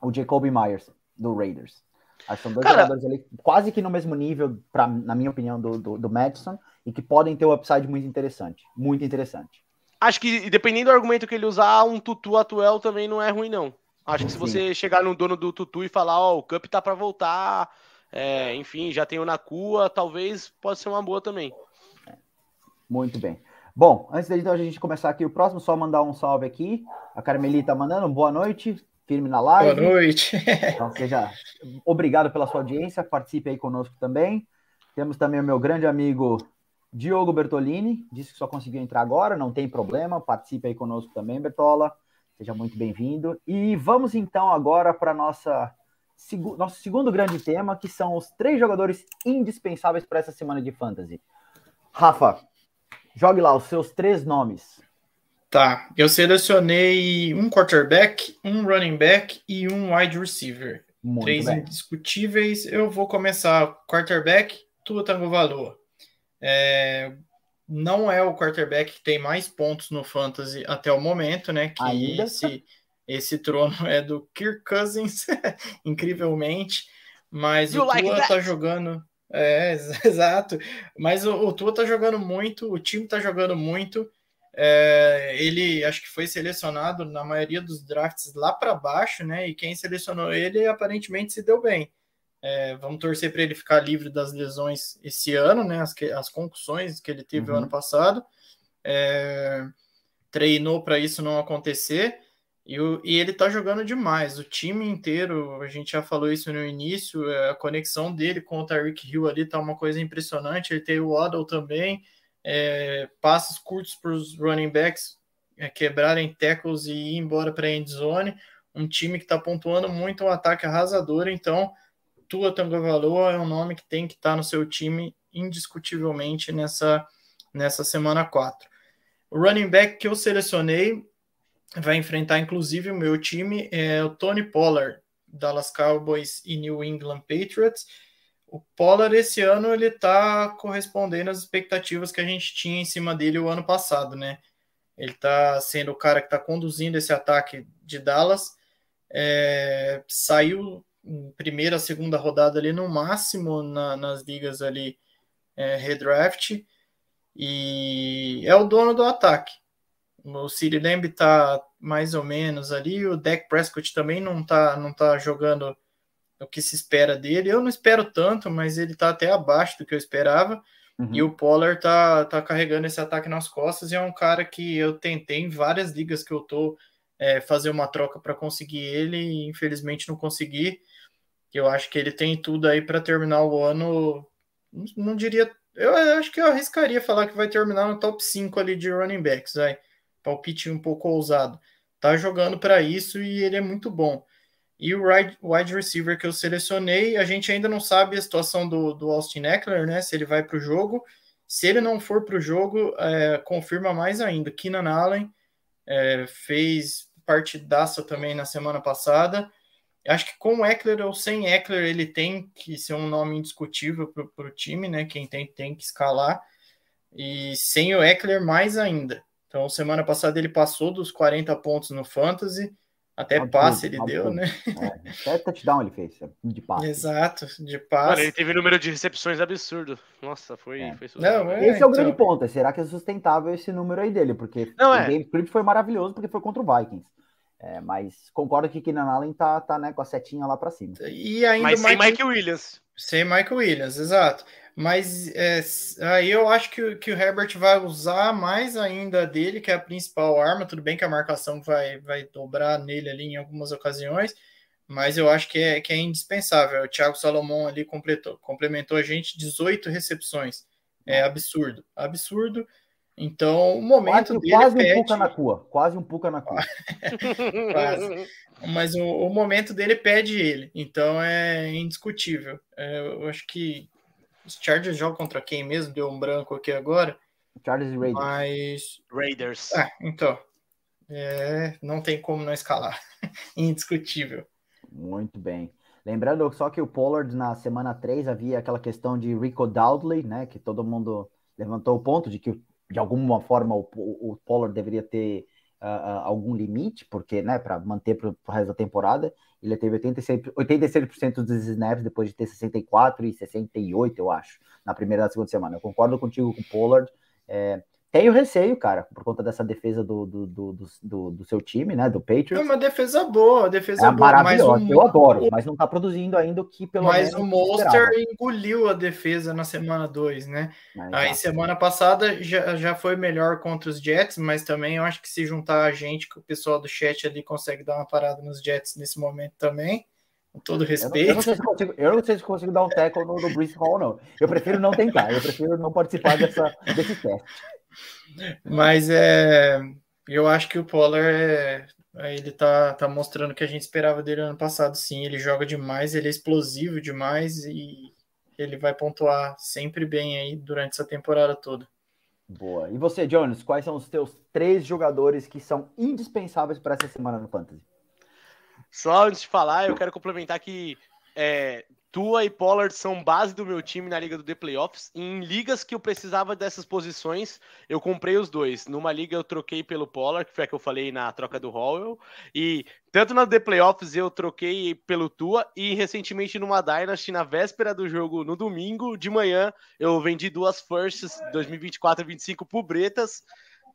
o Jacoby Myers, do Raiders. Acho que são dois Cara, jogadores ali quase que no mesmo nível, pra, na minha opinião, do, do, do Madison, e que podem ter um upside muito interessante. Muito interessante. Acho que, dependendo do argumento que ele usar, um Tutu atual também não é ruim, não. Acho que se você chegar no dono do Tutu e falar, ó, oh, o Cup tá para voltar, é, enfim, já tem o Nakua, talvez pode ser uma boa também. Muito bem. Bom, antes de então, a gente começar aqui o próximo, só mandar um salve aqui. A Carmelita tá mandando boa noite, firme na live. Boa noite. Então, seja obrigado pela sua audiência, participe aí conosco também. Temos também o meu grande amigo Diogo Bertolini, disse que só conseguiu entrar agora, não tem problema, participe aí conosco também, Bertola. Seja muito bem-vindo. E vamos então agora para nossa nosso segundo grande tema, que são os três jogadores indispensáveis para essa semana de fantasy. Rafa, jogue lá os seus três nomes. Tá, eu selecionei um quarterback, um running back e um wide receiver. Muito Três bem. indiscutíveis. Eu vou começar quarterback, Tua Tango Valor. É, não é o quarterback que tem mais pontos no fantasy até o momento, né? Que Ainda? esse, esse trono é do Kirk Cousins, incrivelmente. Mas you o Tua like tá jogando. É, exato. Mas o, o Tua tá jogando muito, o time tá jogando muito. É, ele acho que foi selecionado na maioria dos drafts lá para baixo, né? E quem selecionou ele aparentemente se deu bem. É, vamos torcer para ele ficar livre das lesões esse ano, né? As, que, as concussões que ele teve uhum. ano passado. É, treinou para isso não acontecer. E, o, e ele tá jogando demais. O time inteiro, a gente já falou isso no início, é, a conexão dele com o Tyreek Hill ali tá uma coisa impressionante. Ele tem o Waddle também é, passos curtos para os running backs é, quebrarem tackles e ir embora para a end zone. Um time que está pontuando muito um ataque arrasador, então Tua Tagovailoa é um nome que tem que estar tá no seu time indiscutivelmente nessa, nessa semana 4. O running back que eu selecionei vai enfrentar inclusive o meu time é o Tony Pollard, Dallas Cowboys e New England Patriots o Pollard esse ano ele está correspondendo às expectativas que a gente tinha em cima dele o ano passado, né? Ele está sendo o cara que está conduzindo esse ataque de Dallas. É, saiu em primeira, segunda rodada ali no máximo na, nas ligas ali é, redraft e é o dono do ataque. O City Lamb está mais ou menos ali, o Dak Prescott também não está não tá jogando o que se espera dele. Eu não espero tanto, mas ele tá até abaixo do que eu esperava. Uhum. E o Pollard tá, tá carregando esse ataque nas costas e é um cara que eu tentei em várias ligas que eu tô é, fazer uma troca para conseguir ele e infelizmente não consegui. Eu acho que ele tem tudo aí para terminar o ano. Não, não diria. Eu acho que eu arriscaria falar que vai terminar no top 5 ali de running backs, vai. Palpite um pouco ousado. Tá jogando para isso e ele é muito bom. E o wide receiver que eu selecionei, a gente ainda não sabe a situação do, do Austin Eckler, né? Se ele vai para o jogo. Se ele não for para o jogo, é, confirma mais ainda. Keenan Allen é, fez partidaça também na semana passada. Acho que com Eckler ou sem Eckler, ele tem que ser um nome indiscutível para o time, né? Quem tem, tem que escalar. E sem o Eckler, mais ainda. Então, semana passada ele passou dos 40 pontos no Fantasy até passe ele deu, né? É, até touchdown ele fez, de passe. Exato, de passe. Mano, ele teve um número de recepções absurdo. Nossa, foi, é. foi Não, é, Esse é o grande então. ponto. Será que é sustentável esse número aí dele? Porque Não, o é. game script foi maravilhoso porque foi contra o Vikings. É, mas concordo que Keenan Allen tá, tá né, com a setinha lá para cima. E ainda mas sem Mike... Mike Williams. Sem Michael Williams, exato. Mas é, aí eu acho que, que o Herbert vai usar mais ainda dele, que é a principal arma. Tudo bem que a marcação vai, vai dobrar nele ali em algumas ocasiões, mas eu acho que é, que é indispensável. O Thiago Salomão ali completou, complementou a gente 18 recepções. É absurdo, absurdo. Então, o momento quase, dele quase pede... um puca na cua, quase um puca na cua. quase. Mas o, o, momento dele pede ele, então é indiscutível. É, eu acho que os Chargers jogam contra quem mesmo? Deu um branco aqui agora. Chargers e Raiders. Mas. Raiders. Ah, então. É, não tem como não escalar. Indiscutível. Muito bem. Lembrando só que o Pollard na semana 3 havia aquela questão de Rico Dowdley, né? Que todo mundo levantou o ponto de que de alguma forma o, o Pollard deveria ter uh, uh, algum limite, porque, né, para manter para o resto da temporada. Ele teve 86%, 86 dos snaps depois de ter 64 e 68, eu acho, na primeira na segunda semana. Eu concordo contigo com o Pollard. É, tenho receio, cara, por conta dessa defesa do, do, do, do, do seu time, né? Do Patriots. É uma defesa boa, defesa é boa. Maravilhosa, o, eu adoro, mas não tá produzindo ainda o que pelo mas menos. Mas o Monster engoliu a defesa na semana 2, né? Aí semana passada já, já foi melhor contra os Jets, mas também eu acho que se juntar a gente, que o pessoal do chat ali consegue dar uma parada nos Jets nesse momento também. Com todo respeito. Eu não, eu não, sei, se consigo, eu não sei se consigo dar um tackle no, no Bruce Hall, não. Eu prefiro não tentar, eu prefiro não participar dessa, desse teste. Mas é, eu acho que o Pollard é, Ele tá, tá mostrando o que a gente esperava dele ano passado, sim. Ele joga demais, ele é explosivo demais e ele vai pontuar sempre bem aí durante essa temporada toda. Boa. E você, Jones, quais são os teus três jogadores que são indispensáveis para essa semana no Fantasy? Só antes de falar, eu quero complementar que é, Tua e Pollard são base do meu time na liga do The Playoffs. Em ligas que eu precisava dessas posições, eu comprei os dois. Numa liga eu troquei pelo Pollard, que foi a que eu falei na troca do Howell. E tanto na The Playoffs eu troquei pelo Tua. E recentemente numa Dynasty, na véspera do jogo, no domingo de manhã, eu vendi duas firsts 2024-25 pobretas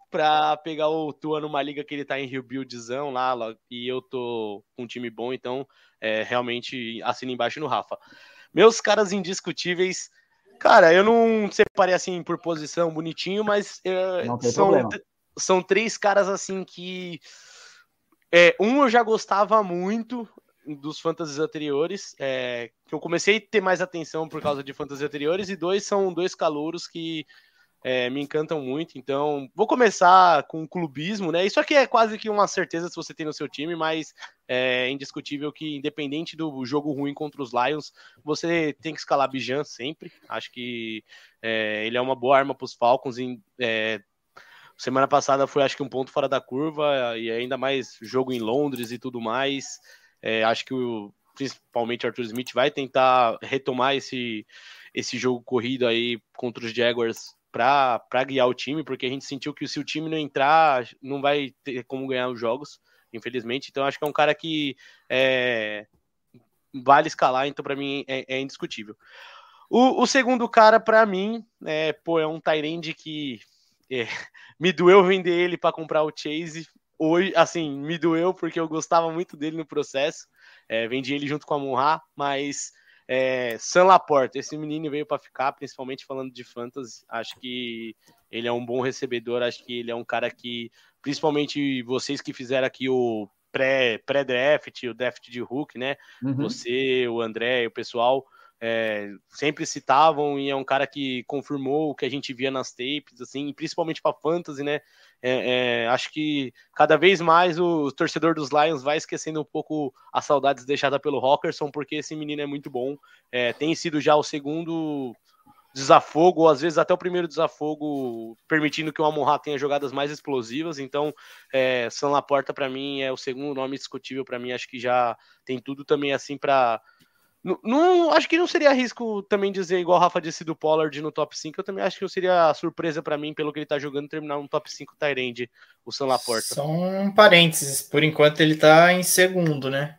para pegar o Tua numa liga que ele tá em rebuildzão lá, lá e eu tô com um time bom, então é, realmente assina embaixo no Rafa. Meus caras indiscutíveis, cara, eu não separei assim por posição bonitinho, mas é, são, são três caras assim que é, um eu já gostava muito dos fantasies anteriores, é, que eu comecei a ter mais atenção por causa de fantasies anteriores, e dois são dois calouros que é, me encantam muito. Então, vou começar com o clubismo, né? Isso aqui é quase que uma certeza se você tem no seu time, mas é indiscutível que, independente do jogo ruim contra os Lions, você tem que escalar Bijan sempre. Acho que é, ele é uma boa arma para os Falcons. Em, é, semana passada foi, acho que, um ponto fora da curva, e ainda mais jogo em Londres e tudo mais. É, acho que o, principalmente Arthur Smith vai tentar retomar esse, esse jogo corrido aí contra os Jaguars para guiar o time, porque a gente sentiu que se o time não entrar, não vai ter como ganhar os jogos, infelizmente. Então acho que é um cara que é, vale escalar, então para mim é, é, indiscutível. O, o segundo cara, para mim, é, pô, é um Tyrande que é, me doeu vender ele para comprar o Chase. Hoje, assim, me doeu porque eu gostava muito dele no processo. É, vendi ele junto com a Munha, mas é, San Laporta, esse menino veio para ficar, principalmente falando de fantasy. Acho que ele é um bom recebedor, acho que ele é um cara que, principalmente vocês que fizeram aqui o pré-draft, pré o draft de Hulk, né? Uhum. Você, o André, o pessoal é, sempre citavam e é um cara que confirmou o que a gente via nas tapes, assim, principalmente para fantasy, né? É, é, acho que cada vez mais o torcedor dos Lions vai esquecendo um pouco as saudades deixadas pelo Rockerson, porque esse menino é muito bom. É, tem sido já o segundo desafogo, ou às vezes até o primeiro desafogo, permitindo que o Amon tenha jogadas mais explosivas. Então, é, San Laporta, para mim, é o segundo nome discutível. Para mim, acho que já tem tudo também assim para não, não, acho que não seria risco também dizer, igual o Rafa disse do Pollard no top 5. Eu também acho que não seria surpresa para mim, pelo que ele tá jogando, terminar um top 5 Tyrande, o San Laporta. São parênteses, por enquanto ele tá em segundo, né?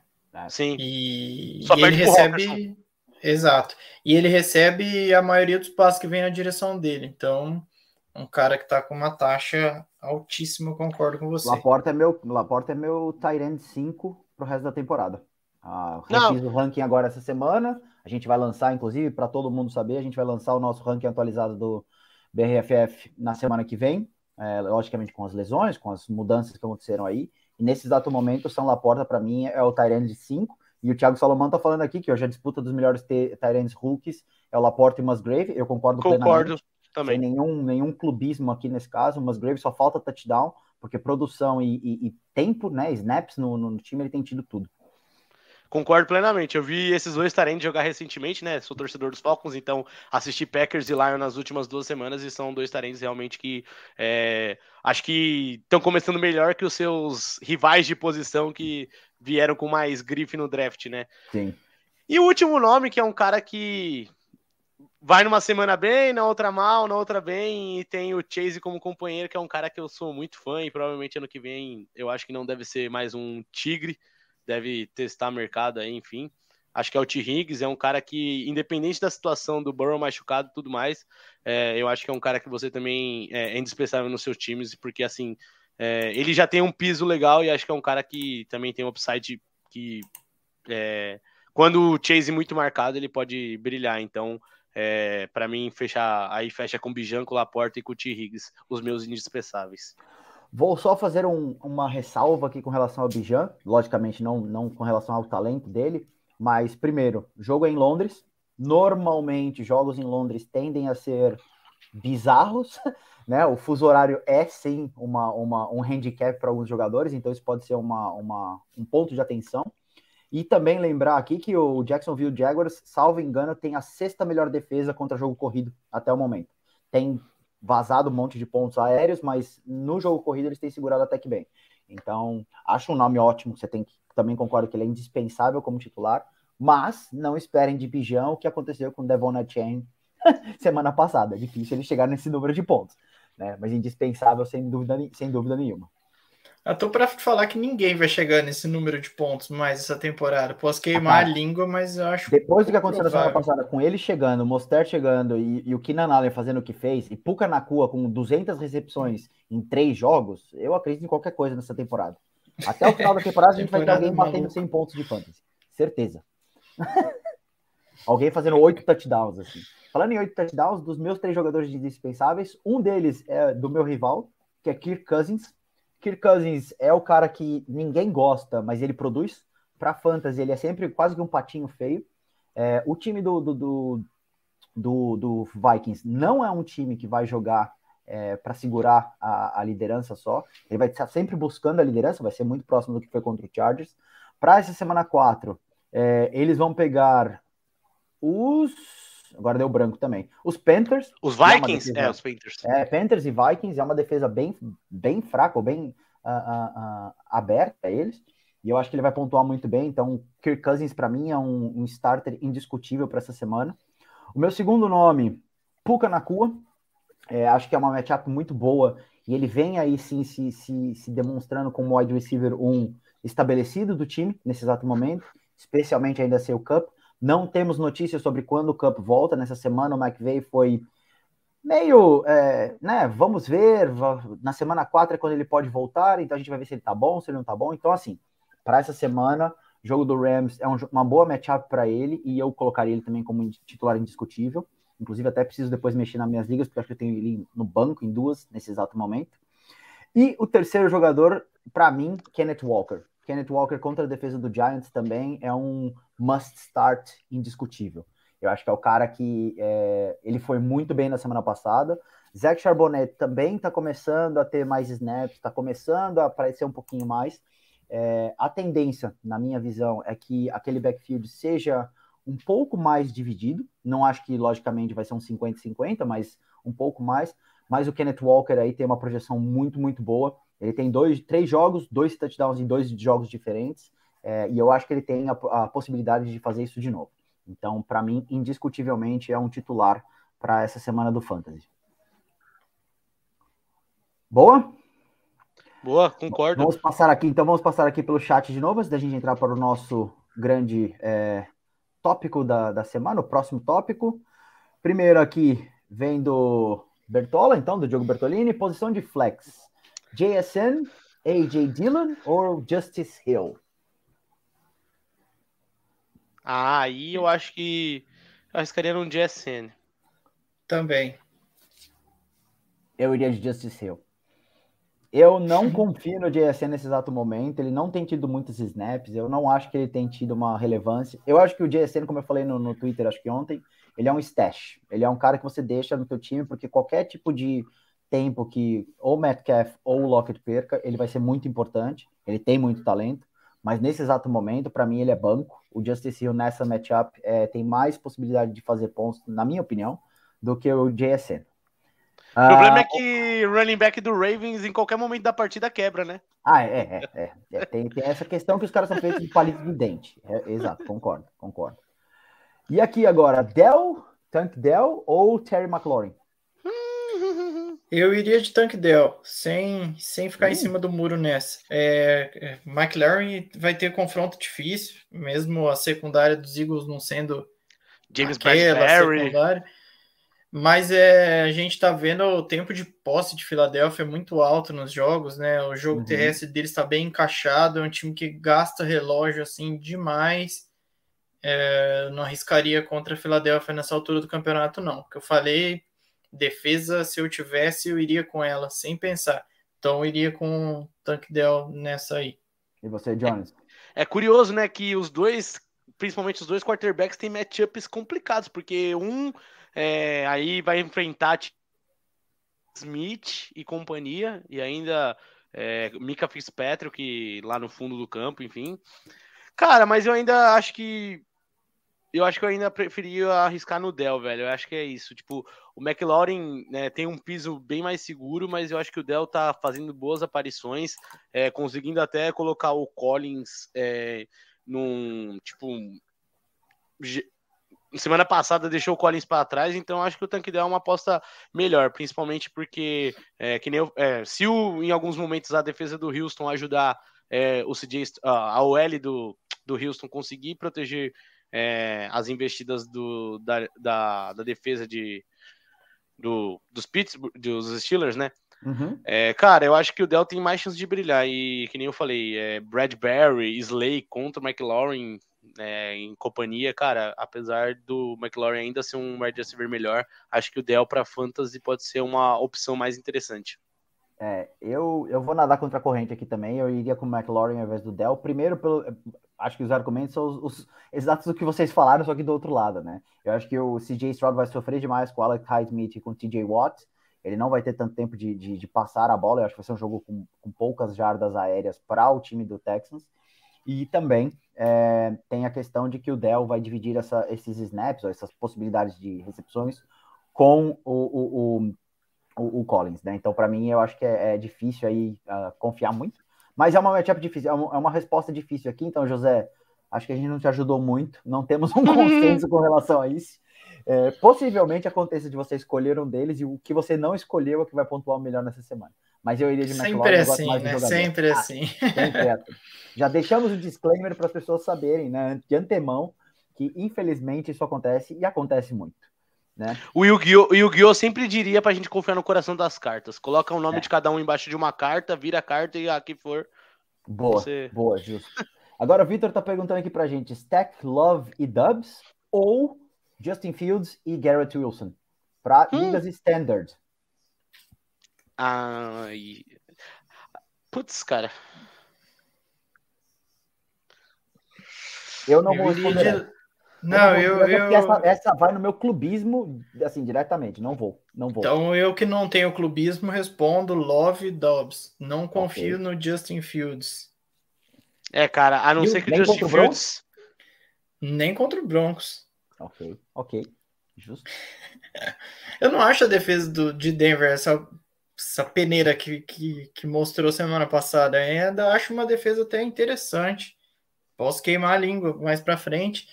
Sim. E, e ele recebe. Exato. E ele recebe a maioria dos passos que vem na direção dele. Então, um cara que tá com uma taxa altíssima, concordo com você. Laporta é meu, Laporta é meu Tyrande 5 pro resto da temporada. Ah, fiz o ranking agora essa semana. A gente vai lançar, inclusive, para todo mundo saber, a gente vai lançar o nosso ranking atualizado do BRFF na semana que vem. É, logicamente com as lesões, com as mudanças que aconteceram aí. E nesse exato momento, o São Laporta, para mim, é o Tyrande de 5. E o Thiago Salomão tá falando aqui que hoje a disputa dos melhores Tyrands rookies é o Laporta e o Musgrave. Eu concordo, concordo plenamente. também. Sem nenhum, nenhum clubismo aqui nesse caso. O Musgrave só falta touchdown, porque produção e, e, e tempo, né, snaps no, no time, ele tem tido tudo. Concordo plenamente. Eu vi esses dois estarem jogar recentemente, né? Sou torcedor dos Falcons, então assisti Packers e Lions nas últimas duas semanas e são dois talentos realmente que é, acho que estão começando melhor que os seus rivais de posição que vieram com mais grife no draft, né? Sim. E o último nome, que é um cara que vai numa semana bem, na outra mal, na outra bem, e tem o Chase como companheiro, que é um cara que eu sou muito fã e provavelmente ano que vem eu acho que não deve ser mais um tigre deve testar mercado aí, enfim. Acho que é o T. Higgs, é um cara que, independente da situação do Burrow machucado e tudo mais, é, eu acho que é um cara que você também é, é indispensável nos seus times, porque assim, é, ele já tem um piso legal e acho que é um cara que também tem um upside que é, quando o Chase muito marcado, ele pode brilhar. Então, é, para mim, fechar aí fecha com Bijan, com Laporta e com o T. Higgs, os meus indispensáveis. Vou só fazer um, uma ressalva aqui com relação ao Bijan, logicamente não, não com relação ao talento dele, mas primeiro, jogo é em Londres. Normalmente, jogos em Londres tendem a ser bizarros. né? O fuso horário é sim uma, uma, um handicap para alguns jogadores, então isso pode ser uma, uma, um ponto de atenção. E também lembrar aqui que o Jacksonville Jaguars, salvo engano, tem a sexta melhor defesa contra jogo corrido até o momento. Tem vazado um monte de pontos aéreos, mas no jogo corrido eles têm segurado até que bem. Então, acho um nome ótimo. Você tem que também concordo que ele é indispensável como titular, mas não esperem de pijão o que aconteceu com o Devon Chain semana passada. É difícil ele chegar nesse número de pontos, né? Mas indispensável sem dúvida, sem dúvida nenhuma. Eu tô para falar que ninguém vai chegar nesse número de pontos mais essa temporada. Posso queimar ah, a língua, mas eu acho. Depois do que aconteceu na semana passada, com ele chegando, o Moster chegando e, e, o Keenan Allen fazendo o que fez, e Puka Nakua com 200 recepções em três jogos, eu acredito em qualquer coisa nessa temporada. Até o final da temporada a gente vai ter alguém batendo 100 pontos de fantasy. Certeza. alguém fazendo oito touchdowns, assim. Falando em oito touchdowns, dos meus três jogadores indispensáveis, um deles é do meu rival, que é Kirk Cousins Kirk Cousins é o cara que ninguém gosta, mas ele produz. Para fantasy, ele é sempre quase que um patinho feio. É, o time do, do, do, do, do Vikings não é um time que vai jogar é, para segurar a, a, liderança só. Ele vai estar sempre buscando a liderança, vai ser muito próximo do que foi contra o Chargers. Para essa semana 4, é, eles vão pegar os Agora deu branco também. Os Panthers. Os Vikings? É, defesa, é, os Panthers. É, Panthers e Vikings é uma defesa bem, bem fraca, ou bem uh, uh, uh, aberta a eles. E eu acho que ele vai pontuar muito bem. Então, Kirk Cousins, para mim, é um, um starter indiscutível para essa semana. O meu segundo nome, Puka Nakua. É, acho que é uma matchup muito boa. E ele vem aí sim se, se, se demonstrando como wide receiver um estabelecido do time nesse exato momento, especialmente ainda ser o Cup. Não temos notícias sobre quando o Cup volta. Nessa semana o McVeigh foi meio, é, né, vamos ver, na semana 4 é quando ele pode voltar, então a gente vai ver se ele tá bom, se ele não tá bom. Então, assim, para essa semana, o jogo do Rams é um, uma boa matchup para ele e eu colocaria ele também como titular indiscutível. Inclusive, até preciso depois mexer nas minhas ligas, porque acho que eu tenho ele no banco em duas nesse exato momento. E o terceiro jogador, para mim, Kenneth Walker. Kenneth Walker contra a defesa do Giants também é um must start indiscutível. Eu acho que é o cara que é, ele foi muito bem na semana passada. Zach Charbonnet também está começando a ter mais snaps, está começando a aparecer um pouquinho mais. É, a tendência, na minha visão, é que aquele backfield seja um pouco mais dividido. Não acho que, logicamente, vai ser um 50-50, mas um pouco mais. Mas o Kenneth Walker aí tem uma projeção muito, muito boa. Ele tem dois, três jogos, dois touchdowns em dois jogos diferentes. É, e eu acho que ele tem a, a, possibilidade de fazer isso de novo. Então, para mim, indiscutivelmente, é um titular para essa semana do Fantasy. Boa? Boa, concordo. Vamos passar aqui, então vamos passar aqui pelo chat de novo, antes da gente entrar para o nosso grande é, tópico da, da semana, o próximo tópico. Primeiro aqui vem do Bertola, então, do Diogo Bertolini, posição de flex. JSN, AJ Dillon ou Justice Hill? Ah, aí eu acho que eu arriscaria num JSN. Também. Eu iria de Justice Hill. Eu não confio no JSN nesse exato momento. Ele não tem tido muitos snaps. Eu não acho que ele tem tido uma relevância. Eu acho que o JSN, como eu falei no, no Twitter, acho que ontem, ele é um stash. Ele é um cara que você deixa no teu time, porque qualquer tipo de tempo que ou Metcalf ou Lockett perca, ele vai ser muito importante. Ele tem muito talento mas nesse exato momento, para mim, ele é banco. O Justice Hill nessa matchup é, tem mais possibilidade de fazer pontos, na minha opinião, do que o JSN. O problema é ah, que running back do Ravens em qualquer momento da partida quebra, né? Ah, é, é, é. é tem, tem, essa questão que os caras são feitos de palito de dente. É, exato, concordo, concordo. E aqui agora, Dell, Tank Dell ou Terry McLaurin? Eu iria de Tank Dell, sem, sem ficar em cima do muro nessa. É, é, McLaren vai ter confronto difícil, mesmo a secundária dos Eagles não sendo James Bradbury. Mas é, a gente está vendo o tempo de posse de Filadélfia muito alto nos jogos, né? O jogo uhum. terrestre deles está bem encaixado, é um time que gasta relógio assim demais. É, não arriscaria contra a Filadélfia nessa altura do campeonato, não. O que eu falei, defesa, se eu tivesse, eu iria com ela, sem pensar. Então, eu iria com o Tank Dell nessa aí. E você, Jones? É, é, curioso, né, que os dois, principalmente os dois quarterbacks, têm matchups complicados, porque um é, aí vai enfrentar Smith e companhia, e ainda é, Mika Fitzpatrick lá no fundo do campo, enfim. Cara, mas eu ainda acho que eu acho que eu ainda preferia arriscar no Dell, velho. Eu acho que é isso. Tipo, o McLaurin né, tem um piso bem mais seguro, mas eu acho que o Dell tá fazendo boas aparições, é, conseguindo até colocar o Collins é, num. Tipo. Semana passada deixou o Collins para trás, então acho que o tanque Dell é uma aposta melhor, principalmente porque é, que nem eu, é, se o, em alguns momentos a defesa do Houston ajudar é, o CJ, a OL do, do Houston conseguir proteger é, as investidas do, da, da, da, defesa de, do, dos Pittsburgh, dos Steelers, né? Uhum. É, cara, eu acho que o Dell tem mais chance de brilhar. E que nem eu falei, é, Bradbury, Slay contra o McLaurin é, em companhia, cara, apesar do McLaurin ainda ser um wide receiver melhor, acho que o Dell para fantasy pode ser uma opção mais interessante. É, eu, eu vou nadar contra a corrente aqui também. Eu iria com o McLaurin ao invés do Dell. Primeiro, pelo, acho que os argumentos são os, os, exatos do que vocês falaram, só que do outro lado, né? Eu acho que o CJ Stroud vai sofrer demais com o Alec Highsmith e com o TJ Watt. Ele não vai ter tanto tempo de, de, de, passar a bola. Eu acho que vai ser um jogo com, com poucas jardas aéreas para o time do Texans. E também é, tem a questão de que o Dell vai dividir essa, esses snaps, essas possibilidades de recepções, com o, o, o o, o Collins, né? Então, para mim, eu acho que é, é difícil aí uh, confiar muito. Mas é uma matchup difícil, é uma, é uma, resposta difícil aqui. Então, José, acho que a gente não te ajudou muito. Não temos um consenso com relação a isso. É, possivelmente aconteça de você escolher um deles e o que você não escolheu é que vai pontuar o melhor nessa semana. Mas eu iria de Sempre McLaurin, assim, né? Sempre ah, assim. Sempre é. Já deixamos o disclaimer para as pessoas saberem, né, de antemão, que infelizmente isso acontece e acontece muito. Né? O Yu-Gi-Oh! sempre diria pra gente confiar no coração das cartas. Coloca o nome é. de cada um embaixo de uma carta, vira a carta e aqui for. Boa, você... boa, justo. Agora o Victor tá perguntando aqui pra gente: Stack Love e Dubs ou Justin Fields e Garrett Wilson? Pra hum. ligas standard. Ai. Putz, cara. Eu não eu vou responder. Não, eu. eu... Essa, essa, vai no meu clubismo, assim, diretamente. Não vou. Não vou. Então, eu que não tenho clubismo, respondo Love Dobbs. Não confio okay. no Justin Fields. É, cara, a não ser que o Justin Fields. Nem contra o Broncos. Ok, ok. Justo. eu não acho a defesa do, de Denver essa, essa peneira que, que, que mostrou semana passada. Ainda acho uma defesa até interessante. Posso queimar a língua mais pra frente.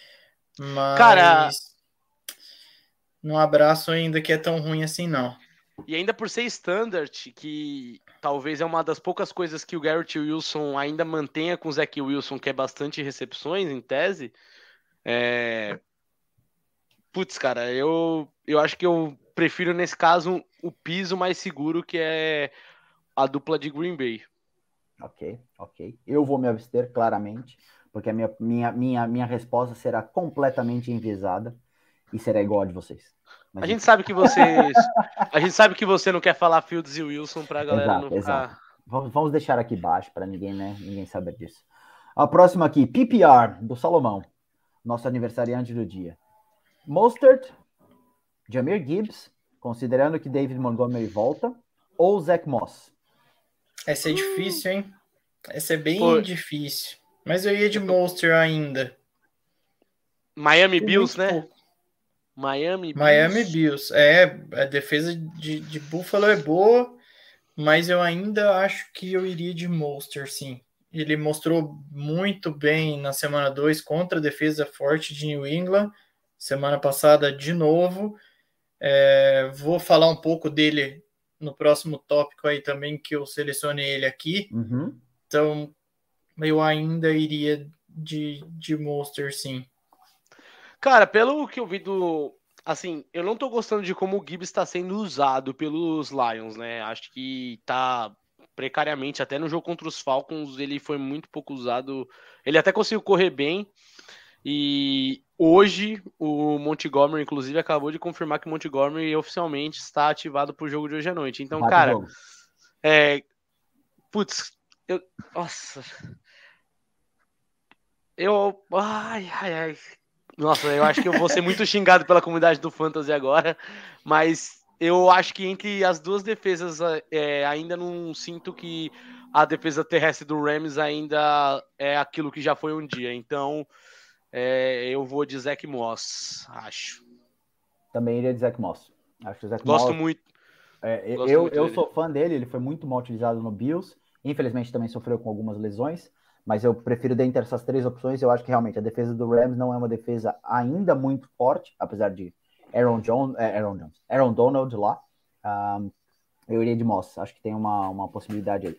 Mas Cara, não abraço ainda que é tão ruim assim, não. E ainda por ser standard, que talvez é uma das poucas coisas que o Garrett Wilson ainda mantenha com o Zach Wilson, que é bastante recepções, em tese. É... Putz, cara, eu, eu acho que eu prefiro, nesse caso, o piso mais seguro, que é a dupla de Green Bay. Ok, ok. Eu vou me abster claramente porque a minha, minha, minha, minha resposta será completamente enviesada e será igual a de vocês. Mas a gente sabe que vocês. a gente sabe que você não quer falar Fields e Wilson para a galera exato, não ficar. Exato. Vamos deixar aqui baixo para ninguém, né? Ninguém saber disso. A próxima aqui, PPR do Salomão, nosso aniversariante do dia. Mostert, Jamir Gibbs, considerando que David Montgomery volta, ou Zach Moss? Essa é difícil, hein? Essa é bem Pô. difícil. Mas eu ia de Monster ainda. Miami Bills, né? Miami Bills. Miami Bills. É, a defesa de, de Buffalo é boa, mas eu ainda acho que eu iria de Monster, sim. Ele mostrou muito bem na semana 2 contra a defesa forte de New England. Semana passada, de novo. É, vou falar um pouco dele no próximo tópico aí também, que eu selecionei ele aqui. Uhum. Então, eu ainda iria de, de Monster, sim. Cara, pelo que eu vi do. Assim, eu não tô gostando de como o Gibbs está sendo usado pelos Lions, né? Acho que tá precariamente, até no jogo contra os Falcons, ele foi muito pouco usado. Ele até conseguiu correr bem. E hoje o Montgomery, inclusive, acabou de confirmar que o Montgomery oficialmente está ativado para o jogo de hoje à noite. Então, cara, é. Putz, eu. Nossa. Eu. Ai, ai, ai. Nossa, eu acho que eu vou ser muito xingado pela comunidade do Fantasy agora, mas eu acho que entre as duas defesas é, ainda não sinto que a defesa terrestre do Rams ainda é aquilo que já foi um dia. Então, é, eu vou de Zach Moss, acho. Também iria de Zach Moss. Acho que Zach Gosto Moss, muito. É, Gosto eu muito eu sou fã dele, ele foi muito mal utilizado no Bills. Infelizmente também sofreu com algumas lesões, mas eu prefiro dentre essas três opções. Eu acho que realmente a defesa do Rams não é uma defesa ainda muito forte, apesar de Aaron Jones, é, Aaron Jones, Aaron Donald lá. Um, eu iria de Moss, acho que tem uma, uma possibilidade aí.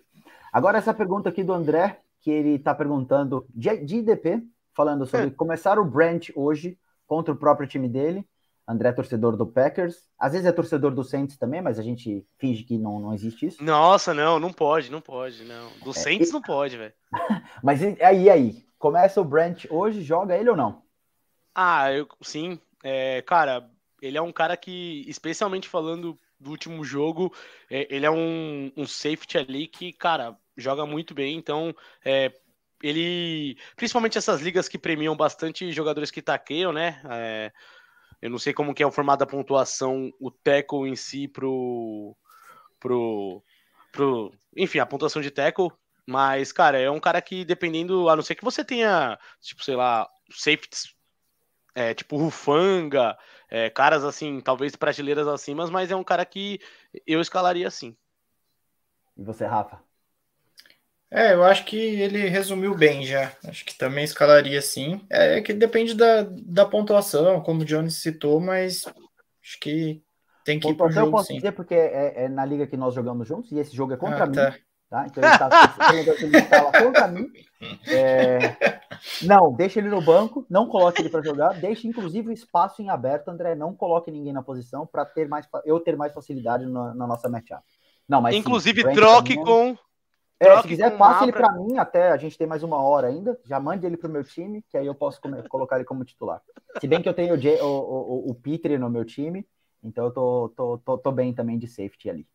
Agora, essa pergunta aqui do André, que ele está perguntando de, de IDP, falando sobre é. começar o Brent hoje contra o próprio time dele. André é torcedor do Packers. Às vezes é torcedor do Saints também, mas a gente finge que não, não existe isso. Nossa, não, não pode, não pode, não. Do é, Saints e... não pode, velho. mas aí, aí, começa o Brent hoje, joga ele ou não? Ah, eu, sim. É, cara, ele é um cara que, especialmente falando do último jogo, é, ele é um, um, safety ali que, cara, joga muito bem. Então, é, ele. Principalmente essas ligas que premiam bastante jogadores que taqueiam, né? É, eu não sei como que é o formato da pontuação, o tackle em si pro, pro, pro enfim, a pontuação de tackle, mas, cara, é um cara que, dependendo, a não ser que você tenha, tipo, sei lá, safeties, é, tipo Rufanga, é, caras assim, talvez prateleiras acima, mas é um cara que eu escalaria assim. E você, Rafa? É, eu acho que ele resumiu bem já. Acho que também escalaria sim. É, é que depende da, da pontuação, como o Jones citou, mas acho que tem que pontuação ir pro jogo, eu posso sim. dizer porque é, é, na liga que nós jogamos juntos e esse jogo é contra ah, mim. Tá. tá? Então ele está tá contra mim. É... Não, deixa ele no banco, não coloque ele para jogar, deixe inclusive o espaço em aberto, André. Não coloque ninguém na posição para ter mais eu ter mais facilidade na, na nossa matchup. Não, mas inclusive sim, troque com é, se quiser, passe ele para mim até a gente tem mais uma hora ainda. Já mande ele para o meu time, que aí eu posso colocar ele como titular. Se bem que eu tenho o, J, o, o, o Petri no meu time, então eu tô, tô, tô, tô, bem também de safety ali.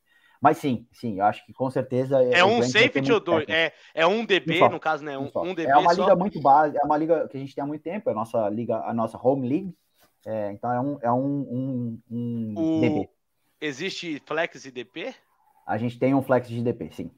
Mas sim, sim, eu acho que com certeza. É um safety ou dois? É, é um DB, um no caso, né? Um, um, DB. É uma liga muito base, é uma liga que a gente tem há muito tempo, é a nossa liga, a nossa home league. É, então é um, é um, um, um DB. Existe flex e DP? A gente tem um flex de DP, sim.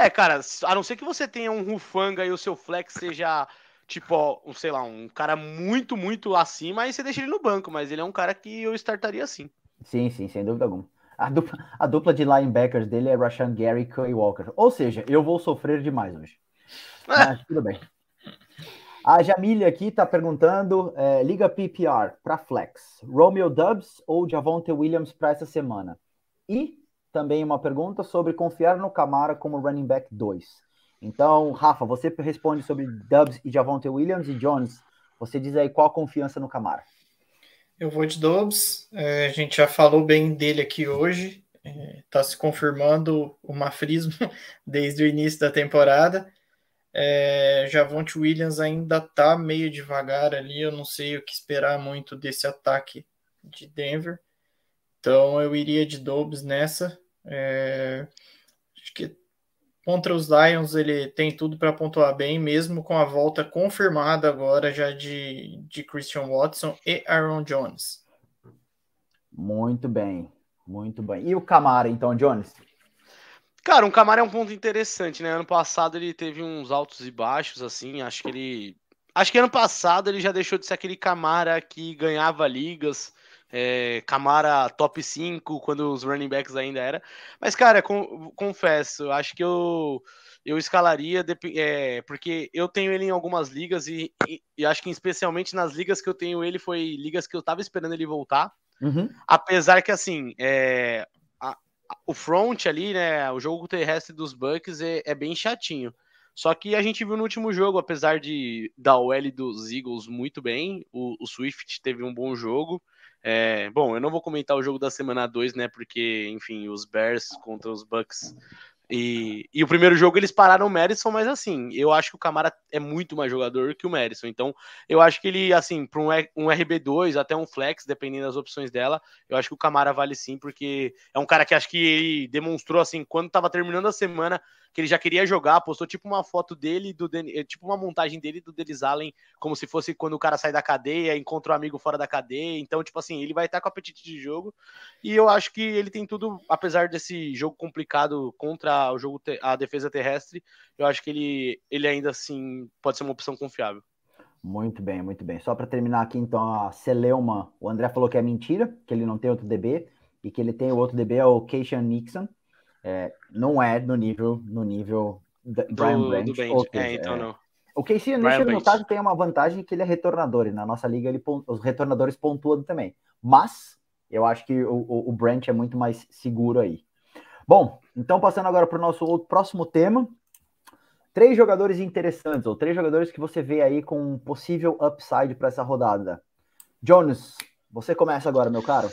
É, cara, a não ser que você tenha um Rufanga e o seu flex seja, tipo, ó, um, sei lá, um cara muito, muito acima, aí você deixa ele no banco, mas ele é um cara que eu startaria assim. Sim, sim, sem dúvida alguma. A dupla, a dupla de linebackers dele é Rashan Gary e Clay Walker. Ou seja, eu vou sofrer demais hoje. Mas tudo bem. A Jamília aqui tá perguntando: é, liga PPR para flex, Romeo Dubs ou Javonte Williams para essa semana? E também uma pergunta sobre confiar no Camara como running back 2. Então, Rafa, você responde sobre Dubs e Javonte Williams e Jones. Você diz aí qual a confiança no Camara. Eu vou de Dubs. É, a gente já falou bem dele aqui hoje. Está é, se confirmando o mafrismo desde o início da temporada. É, Javonte Williams ainda está meio devagar ali. Eu não sei o que esperar muito desse ataque de Denver. Então eu iria de Dobbs nessa. É, acho que contra os Lions ele tem tudo para pontuar bem, mesmo com a volta confirmada agora já de, de Christian Watson e Aaron Jones. Muito bem, muito bem. E o Camara, então, Jones? Cara, o Camara é um ponto interessante, né? Ano passado ele teve uns altos e baixos, assim. Acho que ele. Acho que ano passado ele já deixou de ser aquele Camara que ganhava ligas é, Camara top 5, quando os running backs ainda era. Mas, cara, com, confesso, acho que eu, eu escalaria, é, porque eu tenho ele em algumas ligas e, e, e, acho que especialmente nas ligas que eu tenho ele, foi ligas que eu tava esperando ele voltar. Uhum. Apesar que, assim, é, a, a, o front ali, né, o jogo terrestre dos Bucks é, é bem chatinho. Só que a gente viu no último jogo, apesar de da OL dos Eagles muito bem, o, o Swift teve um bom jogo. É, bom, eu não vou comentar o jogo da semana 2, né? Porque, enfim, os Bears contra os Bucks. E, e o primeiro jogo eles pararam o Madison, mas assim, eu acho que o Camara é muito mais jogador que o Madison. Então, eu acho que ele, assim, para um, um RB2, até um flex, dependendo das opções dela, eu acho que o Camara vale sim, porque é um cara que acho que ele demonstrou, assim, quando estava terminando a semana, que ele já queria jogar, postou tipo uma foto dele, do eh, tipo uma montagem dele do Denis Allen, como se fosse quando o cara sai da cadeia, encontra um amigo fora da cadeia. Então, tipo assim, ele vai estar com apetite de jogo. E eu acho que ele tem tudo, apesar desse jogo complicado contra o jogo a defesa terrestre, eu acho que ele, ele ainda assim pode ser uma opção confiável. Muito bem, muito bem. Só para terminar aqui, então, a Celeuma, o André falou que é mentira, que ele não tem outro DB, e que ele tem o outro DB, é o Keishan Nixon. É, não é no nível, no nível do, Brian Branch. Do Ou, é, então é, não. O Casey no caso, tem uma vantagem que ele é retornador, e na nossa liga ele, os retornadores pontuam também. Mas eu acho que o, o, o Branch é muito mais seguro aí. Bom, então passando agora para o nosso outro, próximo tema, Três jogadores interessantes, ou três jogadores que você vê aí com um possível upside para essa rodada. Jones, você começa agora, meu caro.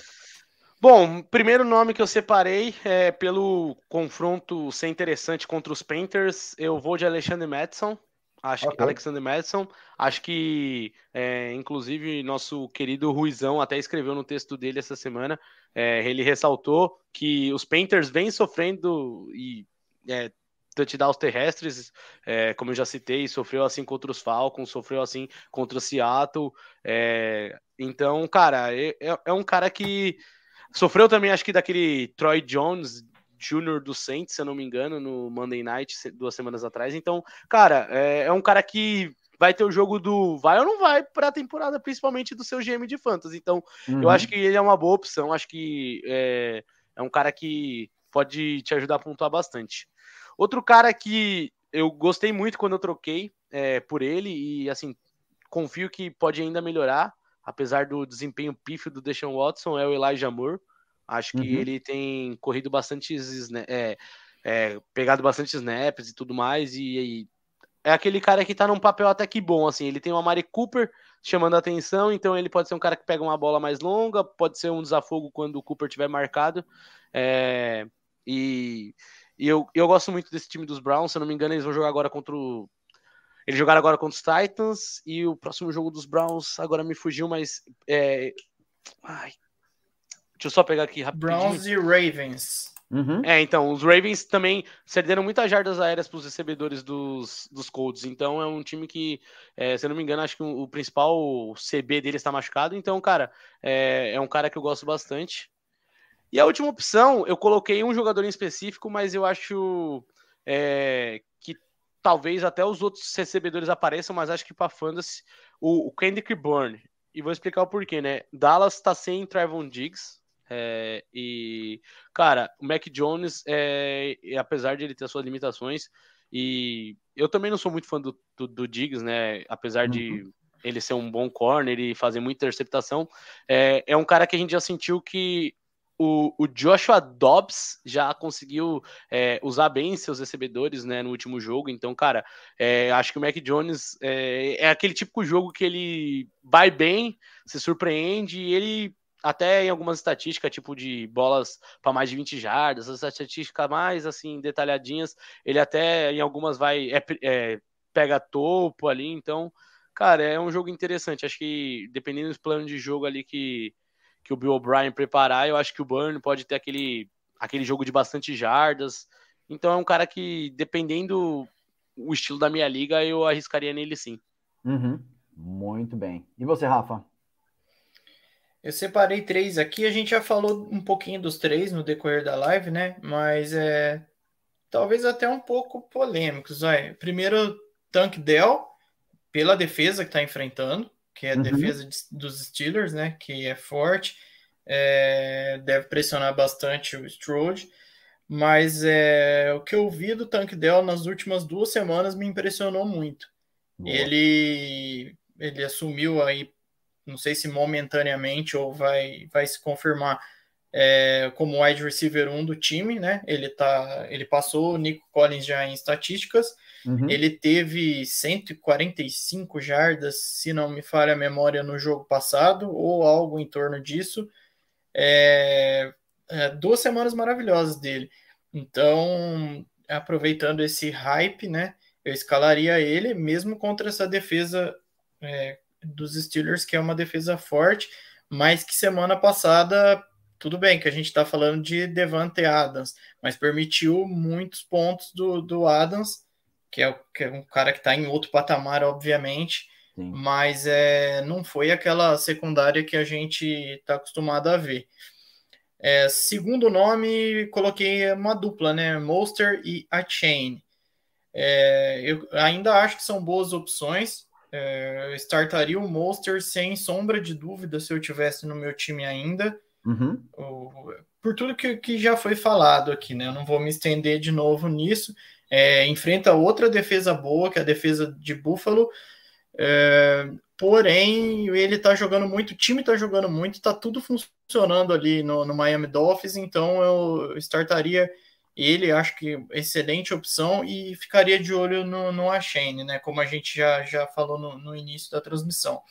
Bom, primeiro nome que eu separei é pelo confronto ser interessante contra os Painters, eu vou de Alexandre Madison. Acho okay. que Alexander Madison, acho que é, inclusive nosso querido Ruizão até escreveu no texto dele essa semana. É, ele ressaltou que os Painters vêm sofrendo e é, touchdowns terrestres, é, como eu já citei, sofreu assim contra os Falcons, sofreu assim contra o Seattle. É, então, cara, é, é, é um cara que sofreu também, acho que daquele Troy Jones Jr. do Saints, se eu não me engano, no Monday Night, duas semanas atrás. Então, cara, é, é um cara que vai ter o jogo do vai ou não vai para a temporada, principalmente do seu GM de fantasy. Então, uhum. eu acho que ele é uma boa opção. Acho que é, é um cara que pode te ajudar a pontuar bastante. Outro cara que eu gostei muito quando eu troquei é, por ele e assim confio que pode ainda melhorar, apesar do desempenho pífio do Deshaun Watson, é o Elijah Moore. Acho que uhum. ele tem corrido bastante, é, é, pegado bastante snaps e tudo mais, e, e, é aquele cara que tá num papel até que bom, assim, ele tem o Amari Cooper chamando a atenção, então ele pode ser um cara que pega uma bola mais longa, pode ser um desafogo quando o Cooper tiver marcado, é, e e eu, eu gosto muito desse time dos Browns. Se eu não me engano, eles vão jogar agora contra o. Eles jogaram agora contra os Titans. E o próximo jogo dos Browns agora me fugiu, mas. É... Ai. Deixa eu só pegar aqui rapidinho. Browns e Ravens. Uhum. É, então, os Ravens também cederam muitas jardas aéreas para os recebedores dos, dos Colts. Então, é um time que, é, se eu não me engano, acho que o, o principal CB dele está machucado. Então, cara, é, é um cara que eu gosto bastante. E a última opção, eu coloquei um jogador em específico, mas eu acho é, que talvez até os outros recebedores apareçam, mas acho que para Fantasy, o, o Kendrick Bourne. E vou explicar o porquê, né? Dallas tá sem Trevon Diggs. É, e, cara, o Mac Jones, é, apesar de ele ter suas limitações, e eu também não sou muito fã do, do, do Diggs, né? Apesar uhum. de ele ser um bom corner e fazer muita interceptação, é, é um cara que a gente já sentiu que o, o, Joshua Dobbs já conseguiu é, usar bem seus recebedores né, no último jogo. Então, cara, é, acho que o Mac Jones é, é, aquele típico jogo que ele vai bem, se surpreende e ele. Até em algumas estatísticas, tipo de bolas para mais de 20 jardas, as estatísticas mais assim detalhadinhas, ele até em algumas vai é, é, pega topo ali. Então, cara, é um jogo interessante. Acho que dependendo dos planos de jogo ali que, que o Bill O'Brien preparar, eu acho que o Burn pode ter aquele, aquele jogo de bastante jardas. Então é um cara que, dependendo o estilo da minha liga, eu arriscaria nele sim. Uhum. Muito bem. E você, Rafa? Eu separei três aqui, a gente já falou um pouquinho dos três no decorrer da live, né? Mas é talvez até um pouco polêmicos. Vai. Primeiro, Tank Dell, pela defesa que está enfrentando que é a uhum. defesa de, dos Steelers, né? Que é forte, é, deve pressionar bastante o Strode. Mas é, o que eu vi do Tank Dell nas últimas duas semanas me impressionou muito. Ele, ele assumiu aí, não sei se momentaneamente ou vai, vai se confirmar é, como wide receiver 1 do time, né? Ele, tá, ele passou o Nico Collins já em estatísticas Uhum. Ele teve 145 jardas, se não me falha a memória, no jogo passado, ou algo em torno disso. É, é, duas semanas maravilhosas dele. Então, aproveitando esse hype, né? Eu escalaria ele, mesmo contra essa defesa é, dos Steelers, que é uma defesa forte, mas que semana passada tudo bem que a gente está falando de Devante Adams, mas permitiu muitos pontos do, do Adams, que é, que é um cara que está em outro patamar, obviamente, Sim. mas é, não foi aquela secundária que a gente está acostumado a ver. É, segundo nome, coloquei uma dupla, né? Monster e a Chain. É, eu ainda acho que são boas opções. É, eu startaria o Monster sem sombra de dúvida se eu tivesse no meu time ainda. Uhum. Por tudo que, que já foi falado aqui, né? Eu não vou me estender de novo nisso. É, enfrenta outra defesa boa, que é a defesa de Buffalo. É, porém, ele tá jogando muito, o time tá jogando muito, tá tudo funcionando ali no, no Miami Dolphins, então eu startaria ele acho que excelente opção e ficaria de olho no, no né? Como a gente já, já falou no, no início da transmissão.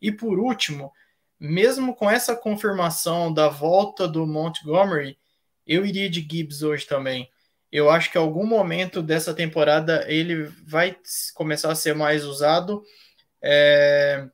E por último, mesmo com essa confirmação da volta do Montgomery, eu iria de Gibbs hoje também. Eu acho que em algum momento dessa temporada ele vai começar a ser mais usado. É...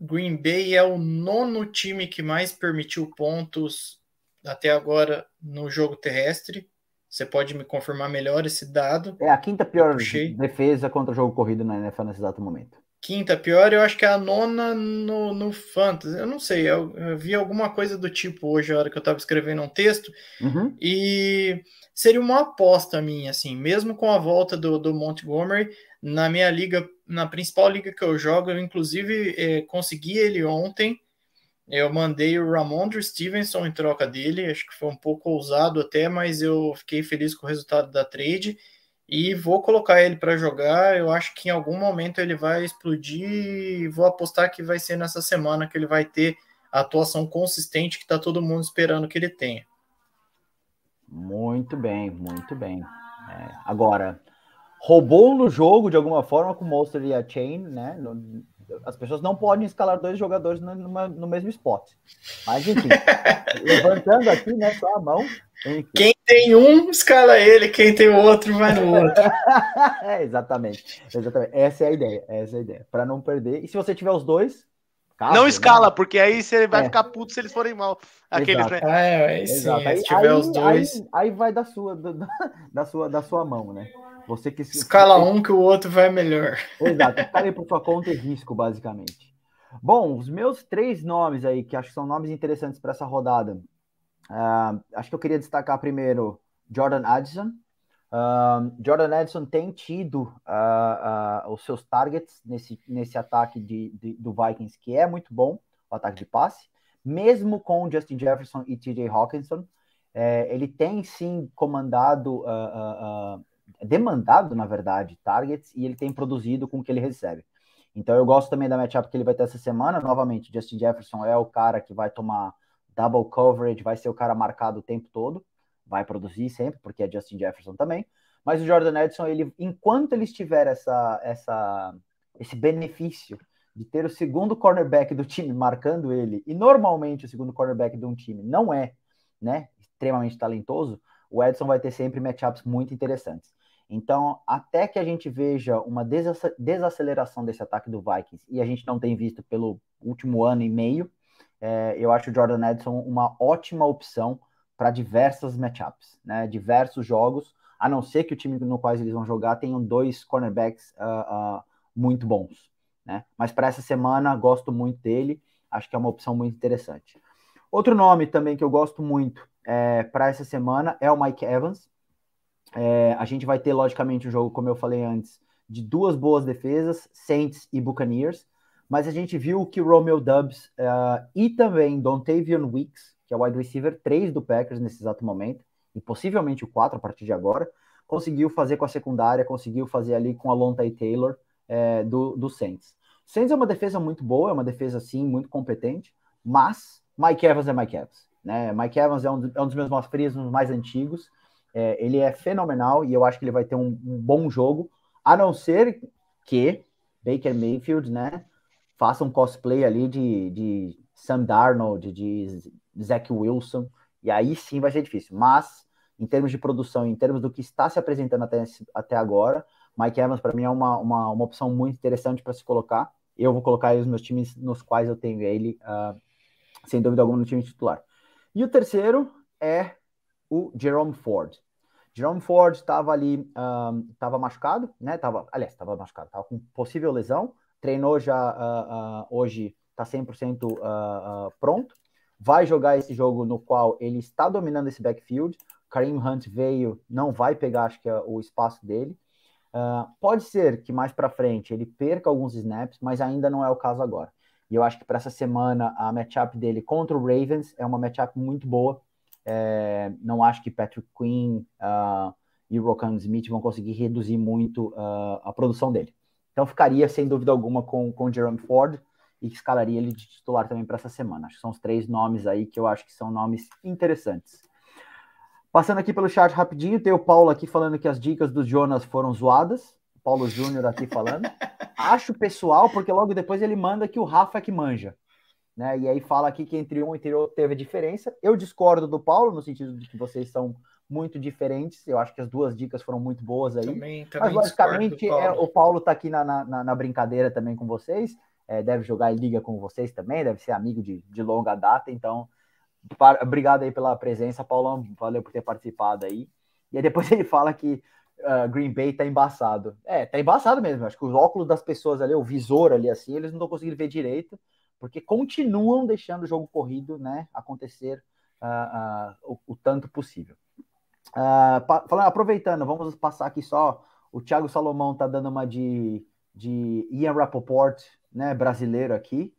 Green Bay é o nono time que mais permitiu pontos até agora no jogo terrestre. Você pode me confirmar melhor esse dado? É a quinta pior defesa contra o jogo corrido na NFL nesse exato momento. Quinta pior, eu acho que é a nona no, no Fantasy. Eu não sei, eu, eu vi alguma coisa do tipo hoje, a hora que eu estava escrevendo um texto, uhum. e seria uma aposta minha, assim, mesmo com a volta do, do Montgomery, na minha liga, na principal liga que eu jogo, eu inclusive é, consegui ele ontem, eu mandei o Ramondre Stevenson em troca dele, acho que foi um pouco ousado até, mas eu fiquei feliz com o resultado da trade e vou colocar ele para jogar. Eu acho que em algum momento ele vai explodir vou apostar que vai ser nessa semana que ele vai ter a atuação consistente que está todo mundo esperando que ele tenha. Muito bem, muito bem. É, agora, roubou no jogo de alguma forma com o Monster e a Chain, né? As pessoas não podem escalar dois jogadores no, numa, no mesmo spot. Mas enfim, levantando aqui, né, só a mão. Enfim. Quem tem um, escala ele, quem tem o outro, vai no outro. é, exatamente, exatamente. Essa é a ideia, essa é a ideia. Para não perder. E se você tiver os dois. Caso, não escala, né? porque aí você vai é. ficar puto se eles forem mal. Aqueles, né? Ah, é, é sim, se tiver aí, os dois. Aí, aí, vai da sua, da, da, sua, da sua mão, né? Você que escala um que o outro vai melhor. Exato, escale por sua conta e risco, basicamente. Bom, os meus três nomes aí, que acho que são nomes interessantes para essa rodada. Uh, acho que eu queria destacar primeiro Jordan Addison. Uh, Jordan Addison tem tido uh, os seus targets nesse, nesse ataque de, de, do Vikings, que é muito bom, o ataque de passe, mesmo com Justin Jefferson e TJ Hawkinson. É, ele tem sim comandado uh, demandado, na verdade, targets e ele tem produzido com o que ele recebe. Então eu gosto também da matchup que ele vai ter essa semana. Novamente, Justin Jefferson é o cara que vai tomar double coverage, vai ser o cara marcado o tempo todo, vai produzir sempre, porque é Justin Jefferson também. Mas o Jordan Edson, ele, enquanto ele estiver essa, essa, esse benefício de ter o segundo cornerback do time marcando ele, e normalmente o segundo cornerback de um time não é né, extremamente talentoso, o Edson vai ter sempre matchups muito interessantes. Então, até que a gente veja uma desaceleração desse ataque do Vikings, e a gente não tem visto pelo último ano e meio, é, eu acho o Jordan Edson uma ótima opção para diversas matchups, né? diversos jogos, a não ser que o time no qual eles vão jogar tenham dois cornerbacks uh, uh, muito bons. Né? Mas para essa semana, gosto muito dele, acho que é uma opção muito interessante. Outro nome também que eu gosto muito é, para essa semana é o Mike Evans. É, a gente vai ter, logicamente, um jogo, como eu falei antes, de duas boas defesas, Saints e Buccaneers, mas a gente viu que Romeo Dubs uh, e também Dontavian Weeks, que é o wide receiver 3 do Packers nesse exato momento, e possivelmente o 4 a partir de agora, conseguiu fazer com a secundária, conseguiu fazer ali com a Lonta Taylor é, do, do Saints. Saints é uma defesa muito boa, é uma defesa, sim, muito competente, mas Mike Evans é Mike Evans. Né? Mike Evans é um, é um dos meus mais frios, mais antigos, é, ele é fenomenal e eu acho que ele vai ter um, um, bom jogo, a não ser que Baker Mayfield, né, faça um cosplay ali de, de Sam Darnold, de Zach Wilson, e aí sim vai ser difícil. Mas, em termos de produção, em termos do que está se apresentando até, até agora, Mike Evans para mim é uma, uma, uma opção muito interessante para se colocar. Eu vou colocar os meus times nos quais eu tenho ele, uh, sem dúvida alguma, no time titular. E o terceiro é o Jerome Ford. Jerome Ford estava ali, estava um, machucado, né? Tava, aliás, estava machucado, estava com possível lesão. Treinou já uh, uh, hoje, está 100% uh, pronto. Vai jogar esse jogo no qual ele está dominando esse backfield. Kareem Hunt veio, não vai pegar, acho que é o espaço dele. Pode ser que mais para frente ele perca alguns snaps, mas ainda não é o caso agora. E eu acho que para essa semana a matchup dele contra o Ravens é uma matchup muito boa. É, não acho que Patrick Quinn uh, e o Rokan Smith vão conseguir reduzir muito uh, a produção dele. Então ficaria sem dúvida alguma com, com o Jerome Ford e escalaria ele de titular também para essa semana. Acho que são os três nomes aí que eu acho que são nomes interessantes. Passando aqui pelo chat rapidinho, tem o Paulo aqui falando que as dicas do Jonas foram zoadas. Paulo Júnior aqui falando. Acho pessoal, porque logo depois ele manda que o Rafa é que manja. Né? E aí fala aqui que entre um e outro teve a diferença. Eu discordo do Paulo, no sentido de que vocês são muito diferentes. Eu acho que as duas dicas foram muito boas aí. Também, também Mas basicamente Paulo. É, o Paulo tá aqui na, na, na, brincadeira também com vocês. É, deve jogar em liga com vocês também, deve ser amigo de, de longa data, então Obrigado aí pela presença, Paulão. Valeu por ter participado aí. E aí depois ele fala que uh, Green Bay tá embaçado. É, tá embaçado mesmo. Acho que os óculos das pessoas ali, o visor ali assim, eles não estão conseguindo ver direito, porque continuam deixando o jogo corrido, né, acontecer uh, uh, o, o, tanto possível. falando, aproveitando, vamos passar aqui só. O Thiago Salomão tá dando uma de, de Ian Rappaport, né, brasileiro aqui.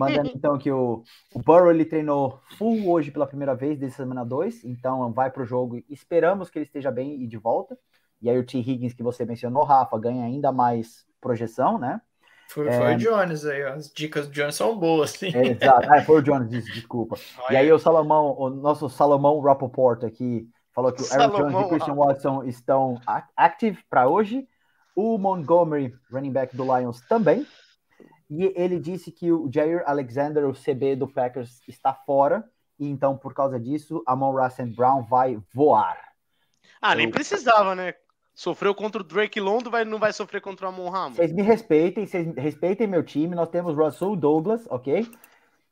Mandando então que o, o Burrow ele treinou full hoje pela primeira vez desde semana 2, então vai para o jogo. Esperamos que ele esteja bem e de volta. E aí o T. Higgins que você mencionou, Rafa, ganha ainda mais projeção, né? Foi, é... foi o Jones aí, as dicas do Jones são boas, sim. É, exato, ah, foi o Jones, desculpa. Olha. E aí o Salomão, o nosso Salomão Rappaport aqui, falou que o Aaron Jones e o Christian Watson estão active para hoje. O Montgomery, running back do Lions, também. E ele disse que o Jair Alexander, o CB do Packers, está fora. E então, por causa disso, a Mon Brown vai voar. Ah, nem precisava, né? Sofreu contra o Drake London, vai, não vai sofrer contra o Amon Ramos. Vocês me respeitem, vocês respeitem meu time. Nós temos Russell Douglas, ok?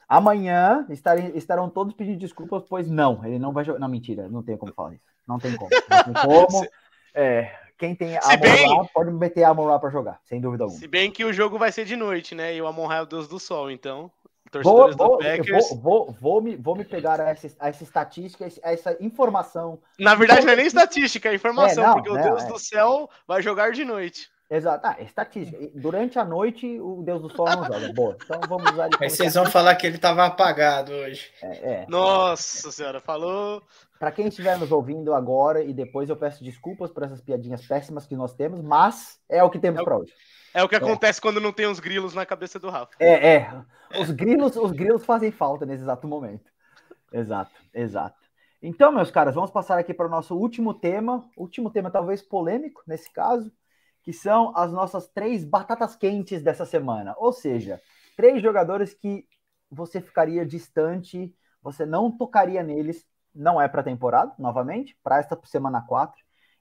Amanhã estarem, estarão todos pedindo desculpas, pois não, ele não vai jogar. Não, mentira, não tem como falar isso. Não tem como. Não tem como. É, quem tem Amon bem... pode meter Amon Ra para jogar, sem dúvida alguma. Se bem que o jogo vai ser de noite, né? E o Amon Ra é o deus do sol, então. Vou, vou, Packers... vou, vou, vou, me, vou me pegar a essa, a essa estatística, a essa informação. Na verdade, não é nem estatística, é informação, é, não, porque não, o Deus é. do céu vai jogar de noite. Exato, ah, estatística. Durante a noite, o Deus do Sol não joga. Boa, então vamos usar Aí vocês vão falar que ele estava apagado hoje. É, é. Nossa senhora, falou. Para quem estiver nos ouvindo agora e depois eu peço desculpas por essas piadinhas péssimas que nós temos, mas é o que temos é para hoje. É o que é. acontece quando não tem os grilos na cabeça do Rafa. É, é. Os grilos, os grilos fazem falta nesse exato momento. Exato, exato. Então, meus caras, vamos passar aqui para o nosso último tema, último tema talvez polêmico nesse caso, que são as nossas três batatas quentes dessa semana. Ou seja, três jogadores que você ficaria distante, você não tocaria neles, não é para temporada, novamente, para esta semana 4.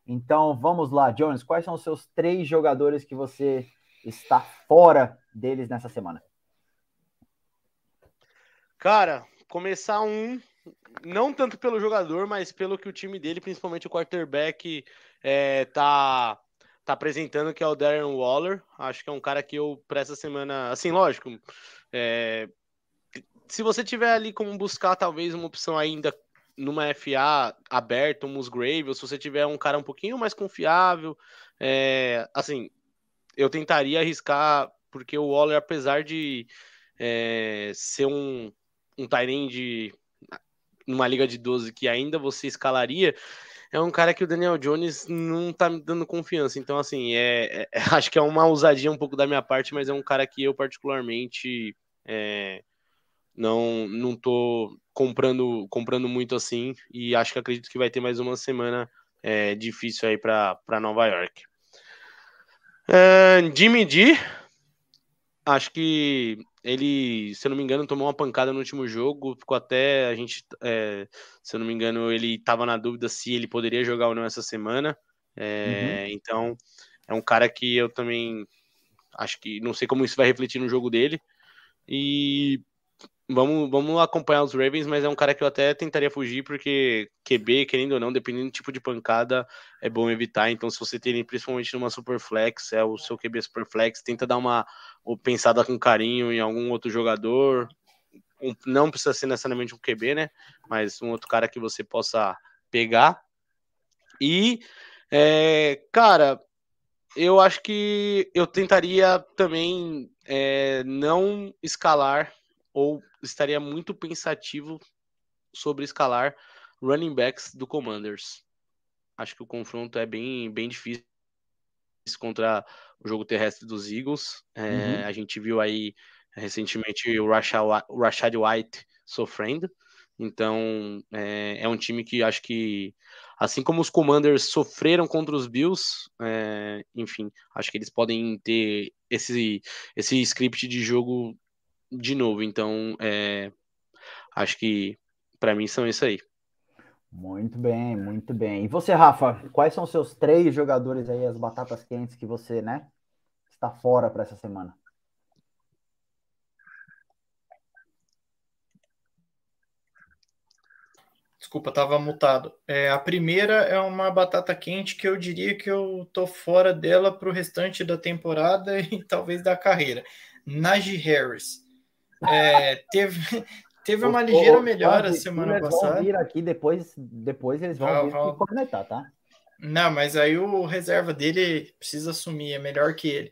Então vamos lá, Jones, quais são os seus três jogadores que você está fora deles nessa semana? Cara, começar um, não tanto pelo jogador, mas pelo que o time dele, principalmente o quarterback, é, tá tá apresentando, que é o Darren Waller. Acho que é um cara que eu, para essa semana, assim, lógico, é, se você tiver ali como buscar talvez uma opção ainda numa FA aberta, um Musgrave, ou se você tiver um cara um pouquinho mais confiável, é, assim, eu tentaria arriscar, porque o Waller, apesar de é, ser um, um de numa liga de 12 que ainda você escalaria, é um cara que o Daniel Jones não tá me dando confiança. Então, assim, é, é, acho que é uma ousadia um pouco da minha parte, mas é um cara que eu particularmente é, não não tô comprando comprando muito assim e acho que acredito que vai ter mais uma semana é, difícil aí para Nova York. Uh, Jimmy D, acho que ele, se eu não me engano, tomou uma pancada no último jogo, ficou até a gente, é, se eu não me engano, ele estava na dúvida se ele poderia jogar ou não essa semana. É, uhum. Então, é um cara que eu também acho que não sei como isso vai refletir no jogo dele. E vamos, vamos acompanhar os Ravens, mas é um cara que eu até tentaria fugir, porque QB, querendo ou não, dependendo do tipo de pancada, é bom evitar. Então, se você tem principalmente numa Superflex, é o seu QB Superflex, tenta dar uma pensada com carinho em algum outro jogador. Um, não precisa ser necessariamente um QB, né? Mas um outro cara que você possa pegar. E, é, cara, eu acho que eu tentaria também é, não escalar ou estaria muito pensativo sobre escalar running backs do Commanders. Acho que o confronto é bem, bem difícil contra o jogo terrestre dos Eagles. É, uhum. A gente viu aí recentemente o Rashad White sofrendo. Então é, é, um time que acho que, assim como os Commanders sofreram contra os Bills, é, enfim, acho que eles podem ter esse, esse script de jogo de novo. Então, é, acho que para mim são isso aí. Muito bem, muito bem. E você, Rafa, quais são os seus três jogadores aí, as batatas quentes que você, né, está fora para essa semana? Desculpa, estava mutado. É, a primeira é uma batata quente que eu diria que eu tô fora dela para o restante da temporada e talvez da carreira. Najee Harris. É, teve, teve uma ligeira melhora semana passada. Vão vir aqui depois, depois eles vão ah, vir vão... cornetar, tá? Não, mas aí o reserva dele precisa assumir, é melhor que ele.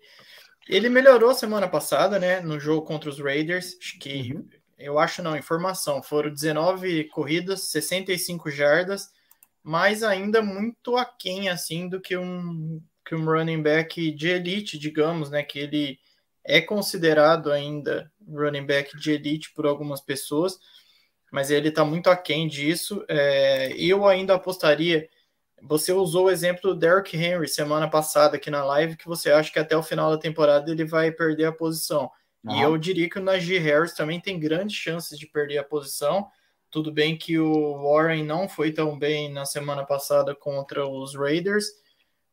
Ele melhorou semana passada, né? No jogo contra os Raiders. Acho que uhum. eu acho não, informação. Foram 19 corridas, 65 jardas, mas ainda muito aquém assim do que um que um running back de elite, digamos, né? Que ele é considerado ainda running back de elite por algumas pessoas, mas ele está muito aquém disso. É, eu ainda apostaria. Você usou o exemplo do Derrick Henry semana passada aqui na live, que você acha que até o final da temporada ele vai perder a posição. E eu diria que o Najee Harris também tem grandes chances de perder a posição. Tudo bem que o Warren não foi tão bem na semana passada contra os Raiders,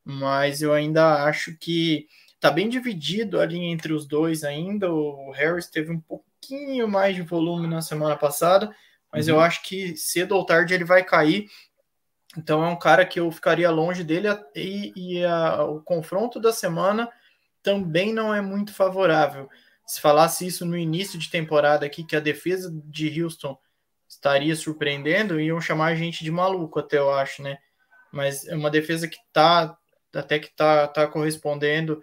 mas eu ainda acho que Tá bem dividido ali entre os dois ainda. O Harris teve um pouquinho mais de volume na semana passada, mas uhum. eu acho que cedo ou tarde ele vai cair. Então é um cara que eu ficaria longe dele e, e a, o confronto da semana também não é muito favorável. Se falasse isso no início de temporada aqui, que a defesa de Houston estaria surpreendendo, iam chamar a gente de maluco, até eu acho, né? Mas é uma defesa que tá até que tá, tá correspondendo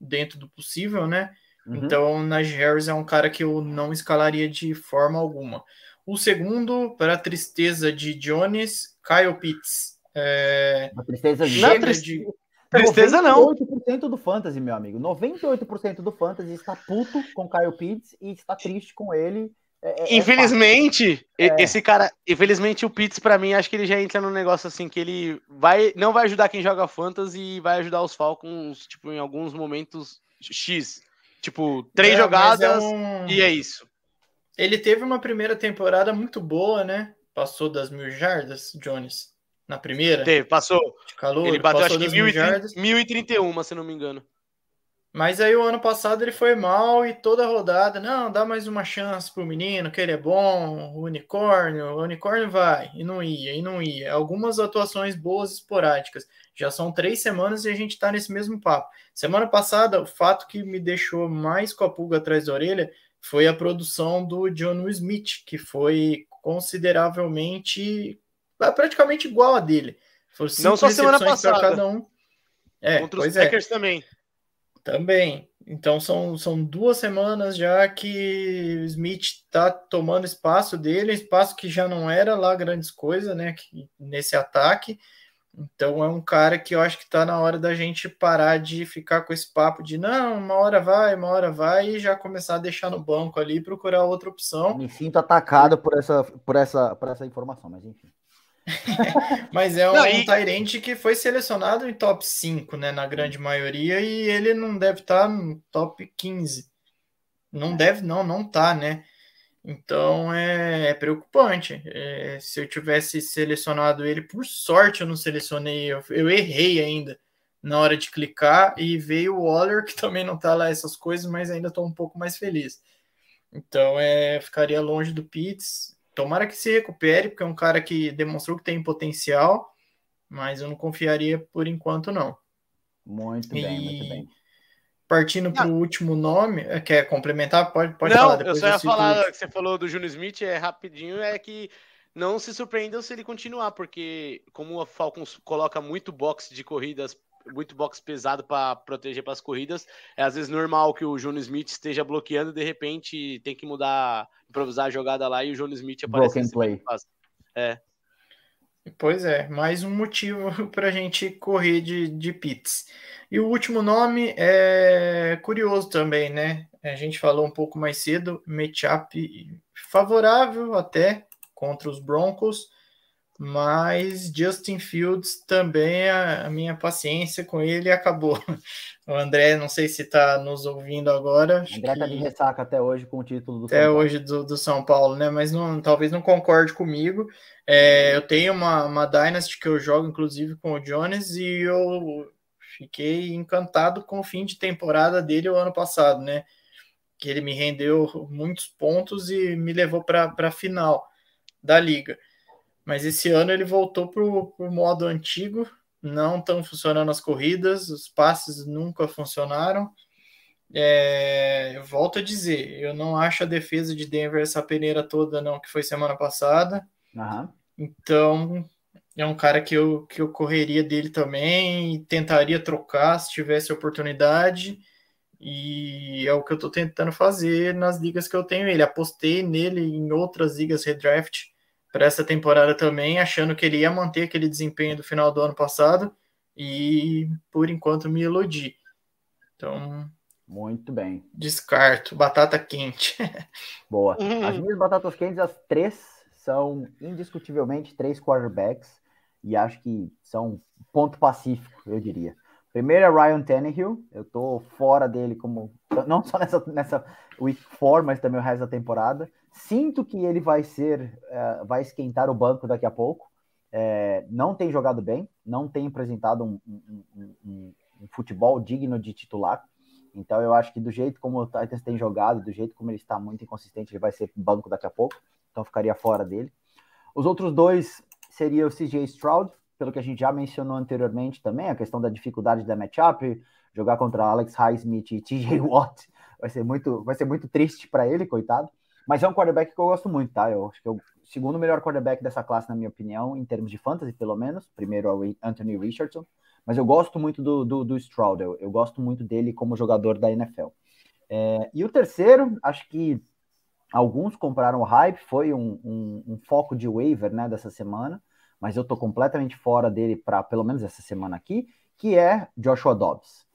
dentro do possível, né? Uhum. Então, Najee Harris é um cara que eu não escalaria de forma alguma. O segundo, para a tristeza de Jones, Kyle Pitts. É... A tristeza de... Não, de... Tristeza não. 98% do fantasy, meu amigo. 98% do fantasy está puto com Kyle Pitts e está triste com ele. É, é, é infelizmente, é esse cara, infelizmente o Pitts para mim acho que ele já entra num negócio assim que ele vai não vai ajudar quem joga fantasy e vai ajudar os Falcons, tipo em alguns momentos X, tipo três é, jogadas um... e é isso. Ele teve uma primeira temporada muito boa, né? Passou das mil jardas, Jones, na primeira. Teve, passou. Calor, ele bateu acho que mil, mil e trinta e uma, se não me engano. Mas aí o ano passado ele foi mal e toda rodada, não, dá mais uma chance pro menino, que ele é bom, o unicórnio, o unicórnio vai, e não ia, e não ia. Algumas atuações boas esporádicas. Já são três semanas e a gente tá nesse mesmo papo. Semana passada, o fato que me deixou mais com a pulga atrás da orelha foi a produção do John Smith, que foi consideravelmente, praticamente igual a dele. Foram não só semana passada. Cada um. É, Contra os é. Packers é. também. Também. Então são, são duas semanas já que o Smith está tomando espaço dele, espaço que já não era lá grandes coisas, né? Que, nesse ataque. Então é um cara que eu acho que está na hora da gente parar de ficar com esse papo de não, uma hora vai, uma hora vai, e já começar a deixar no banco ali e procurar outra opção. Me sinto atacado por essa, por essa, por essa informação, mas enfim. Mas é um, não, e... Tyrant que foi selecionado em top 5, né? Na grande maioria, e ele não deve estar tá no top 15. Não deve, não, não tá, né? Então é, é preocupante. É, se eu tivesse selecionado ele, por sorte eu não selecionei, eu, eu, errei ainda na hora de clicar e veio o Waller, que também não tá lá essas coisas, mas ainda estou um pouco mais feliz. Então, é, ficaria longe do Pitts. Tomara que se recupere, porque é um cara que demonstrou que tem potencial, mas eu não confiaria por enquanto, não. Muito bem, e... muito bem. Partindo para o último nome, é, quer complementar? Pode, pode não, falar. Depois eu só ia falar que você falou do Júnior Smith, é rapidinho, é que não se surpreendam se ele continuar, porque como a Falcons coloca muito box de corridas, muito box pesado para proteger para as corridas, é às vezes normal que o Júnior Smith esteja bloqueando, de repente tem que mudar, improvisar a jogada lá e o Júnior Smith aparece. Broken play. É. Pois é, mais um motivo para a gente correr de, de pits. E o último nome é curioso também, né? A gente falou um pouco mais cedo, matchup favorável até contra os Broncos, mas Justin Fields também a, a minha paciência com ele acabou. O André, não sei se está nos ouvindo agora. O André está de ressaca até hoje com o título do até São Paulo. hoje do, do, São Paulo, né? Mas não, talvez não concorde comigo. É, eu tenho uma, uma Dynasty que eu jogo, inclusive, com o Jones, e eu fiquei encantado com o fim de temporada dele o ano passado, né? Que ele me rendeu muitos pontos e me levou para a final da liga. Mas esse ano ele voltou para o modo antigo, não estão funcionando as corridas, os passes nunca funcionaram. É, eu volto a dizer, eu não acho a defesa de Denver essa peneira toda, não, que foi semana passada. Uhum. Então, é um cara que eu, que eu correria dele também tentaria trocar se tivesse oportunidade. E é o que eu estou tentando fazer nas ligas que eu tenho ele. Apostei nele em outras ligas redraft para essa temporada também, achando que ele ia manter aquele desempenho do final do ano passado. E por enquanto me iludi. Então. Muito bem. Descarto. Batata quente. Boa. Uhum. As minhas batatas quentes, as três, são indiscutivelmente três quarterbacks e acho que são ponto pacífico, eu diria. Primeiro é Ryan Tannehill, eu tô fora dele como não só nessa, nessa week 4, mas também o resto da temporada. Sinto que ele vai ser, uh, vai esquentar o banco daqui a pouco. É, não tem jogado bem, não tem apresentado um, um, um, um, futebol digno de titular. Então eu acho que do jeito como o Titans tem jogado, do jeito como ele está muito inconsistente, ele vai ser banco daqui a pouco. Então ficaria fora dele. Os outros dois seria o CJ Stroud, pelo que a gente já mencionou anteriormente também, a questão da dificuldade da matchup, jogar contra Alex Highsmith e TJ Watt vai ser muito, vai ser muito triste para ele, coitado. Mas é um quarterback que eu gosto muito, tá? Eu acho que é o segundo melhor quarterback dessa classe, na minha opinião, em termos de fantasy, pelo menos. Primeiro é o Anthony Richardson. Mas eu gosto muito do, do, do Stroud, eu, eu, gosto muito dele como jogador da NFL. É, e o terceiro, acho que alguns compraram hype, foi um, um, um foco de waiver né, dessa semana mas eu tô completamente fora dele para pelo menos essa semana aqui, que é Joshua Dobbs.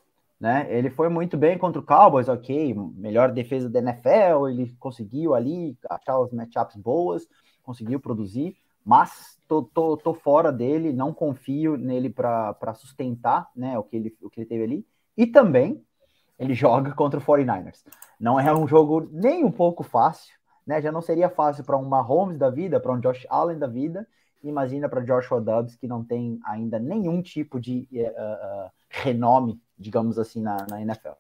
Né? Ele foi muito bem contra o Cowboys, ok, melhor defesa da NFL, ele conseguiu ali achar os matchups boas, conseguiu produzir, mas tô, tô, tô fora dele, não confio nele para sustentar né, o, que ele, o que ele teve ali. E também ele joga contra o 49ers. Não é um jogo nem um pouco fácil, né? Já não seria fácil para um Mahomes da vida, para um Josh Allen da vida, imagina para Joshua Dobbs, que não tem ainda nenhum tipo de uh, uh, renome, digamos assim, na, na NFL.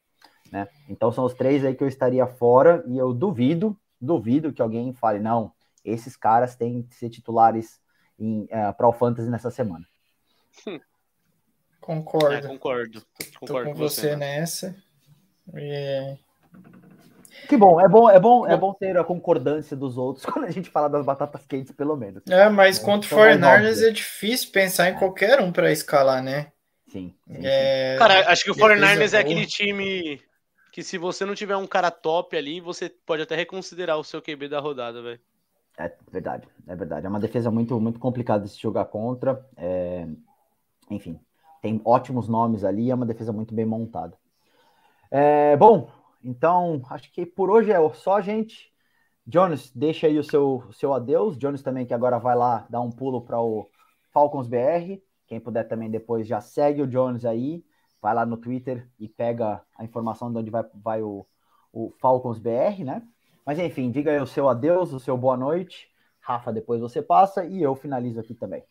Né? Então são os três aí que eu estaria fora e eu duvido, duvido que alguém fale, não, esses caras têm que ser titulares uh, para o Fantasy nessa semana. Concordo. É, concordo. Concordo com, com você, você nessa. É... Que bom, é bom, é bom, é bom ter a concordância dos outros quando a gente fala das batatas quentes, pelo menos. É, mas é, contra o 49ers é difícil pensar em qualquer um para escalar, né? Sim. sim, é... Cara, acho que o 49ers é aquele time que se você não tiver um cara top ali, você pode até reconsiderar o seu QB da rodada, velho. É verdade, é verdade. É uma defesa muito, muito complicada de se jogar contra. É... Enfim, tem ótimos nomes ali, é uma defesa muito bem montada. É, bom, então, acho que por hoje é só, gente. Jones, deixa aí o seu, seu adeus. Jones também que agora vai lá dar um pulo para o Falcons BR. Quem puder também depois já segue o Jones aí. Vai lá no Twitter e pega a informação de onde vai, vai o, o Falcons BR, né? Mas enfim, diga aí o seu adeus, o seu boa noite. Rafa, depois você passa e eu finalizo aqui também.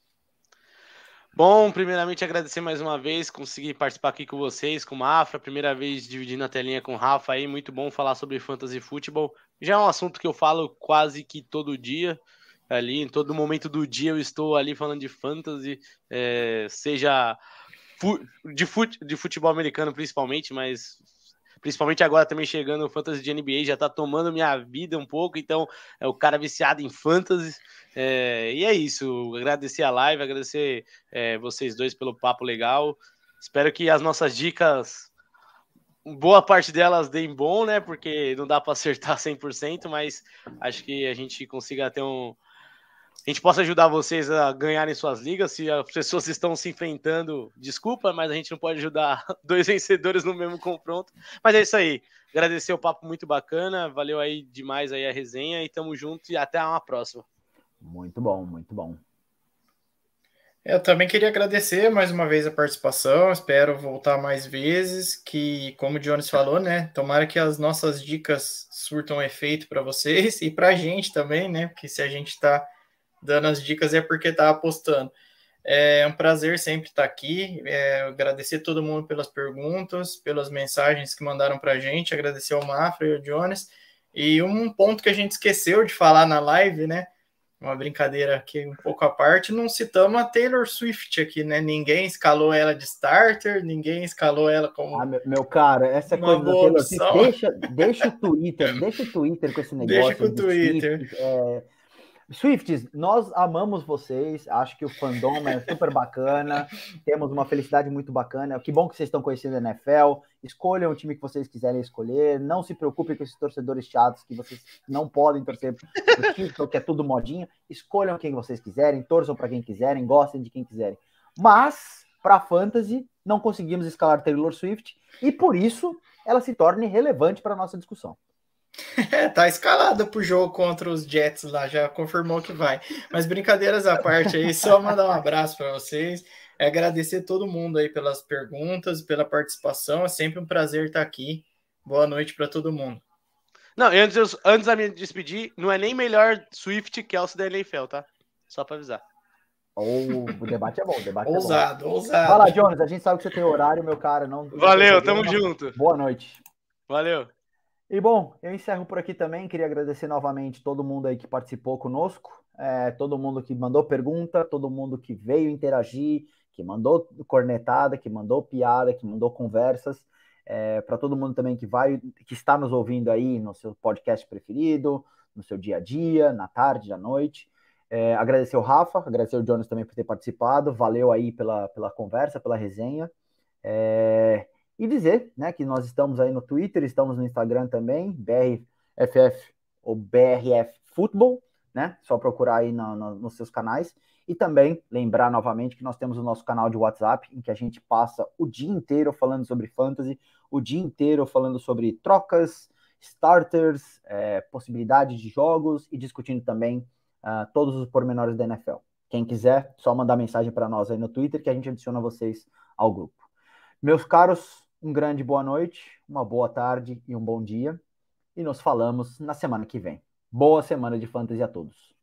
Bom, primeiramente agradecer mais uma vez, conseguir participar aqui com vocês, com o Mafra, primeira vez dividindo a telinha com o Rafa aí, muito bom falar sobre fantasy futebol. Já é um assunto que eu falo quase que todo dia, ali, em todo momento do dia eu estou ali falando de fantasy, é, seja de, fute de futebol americano principalmente, mas principalmente agora também chegando o fantasy de NBA, já tá tomando minha vida um pouco, então é o cara viciado em fantasy. É, e é isso, agradecer a live, agradecer é, vocês dois pelo papo legal. Espero que as nossas dicas, boa parte delas deem bom, né? Porque não dá para acertar 100%, mas acho que a gente consiga ter um, a gente possa ajudar vocês a ganharem suas ligas. Se as pessoas estão se enfrentando, desculpa, mas a gente não pode ajudar dois vencedores no mesmo confronto. Mas é isso aí. Agradecer o papo muito bacana. Valeu aí demais aí a resenha e tamo junto e até uma próxima. Muito bom, muito bom. Eu também queria agradecer mais uma vez a participação. Espero voltar mais vezes. Que, como o Jones falou, né? Tomara que as nossas dicas surtam efeito para vocês e para a gente também, né? Porque se a gente está dando as dicas é porque está apostando. É um prazer sempre estar aqui. É, agradecer todo mundo pelas perguntas, pelas mensagens que mandaram para a gente. Agradecer ao Mafra e ao Jones. E um ponto que a gente esqueceu de falar na live, né? Uma brincadeira aqui um pouco à parte, não citamos a Taylor Swift aqui, né? Ninguém escalou ela de starter, ninguém escalou ela como. Ah, meu, meu cara, essa coisa da Taylor Swift, deixa, deixa o Twitter, deixa o Twitter com esse negócio. Deixa com o Twitter. Swift, é Swifts, nós amamos vocês, acho que o fandom é super bacana, temos uma felicidade muito bacana. Que bom que vocês estão conhecendo a NFL. Escolham o time que vocês quiserem escolher. Não se preocupem com esses torcedores chatos que vocês não podem torcer pro título, que é tudo modinha. Escolham quem vocês quiserem, torçam para quem quiserem, gostem de quem quiserem. Mas, para fantasy, não conseguimos escalar Taylor Swift e por isso ela se torna relevante para nossa discussão. É, tá escalada pro jogo contra os Jets lá, já confirmou que vai. Mas brincadeiras à parte aí, só mandar um abraço para vocês. É agradecer todo mundo aí pelas perguntas, pela participação. É sempre um prazer estar aqui. Boa noite para todo mundo. Não, antes, antes da me despedir, não é nem melhor Swift que Elcio da NFL, tá? Só para avisar. Oh, o debate é bom, o debate ousado, é bom. Ousado, Fala, Jones, a gente sabe que você tem horário, meu cara. Não, Valeu, tamo junto. Boa noite. Valeu. E bom, eu encerro por aqui também. Queria agradecer novamente todo mundo aí que participou conosco, é, todo mundo que mandou pergunta, todo mundo que veio interagir, que mandou cornetada, que mandou piada, que mandou conversas. É, para todo mundo também que vai, que está nos ouvindo aí no seu podcast preferido, no seu dia a dia, na tarde, à noite. É, agradecer o Rafa, agradecer o Jonas também por ter participado. Valeu aí pela, pela conversa, pela resenha. É, e dizer né, que nós estamos aí no Twitter, estamos no Instagram também, BRFF ou BRF Futebol, né? Só procurar aí no, no, nos seus canais. E também lembrar novamente que nós temos o nosso canal de WhatsApp, em que a gente passa o dia inteiro falando sobre fantasy, o dia inteiro falando sobre trocas, starters, é, possibilidades de jogos e discutindo também uh, todos os pormenores da NFL. Quem quiser, só mandar mensagem para nós aí no Twitter que a gente adiciona vocês ao grupo. Meus caros, um grande boa noite, uma boa tarde e um bom dia. E nos falamos na semana que vem. Boa semana de fantasy a todos.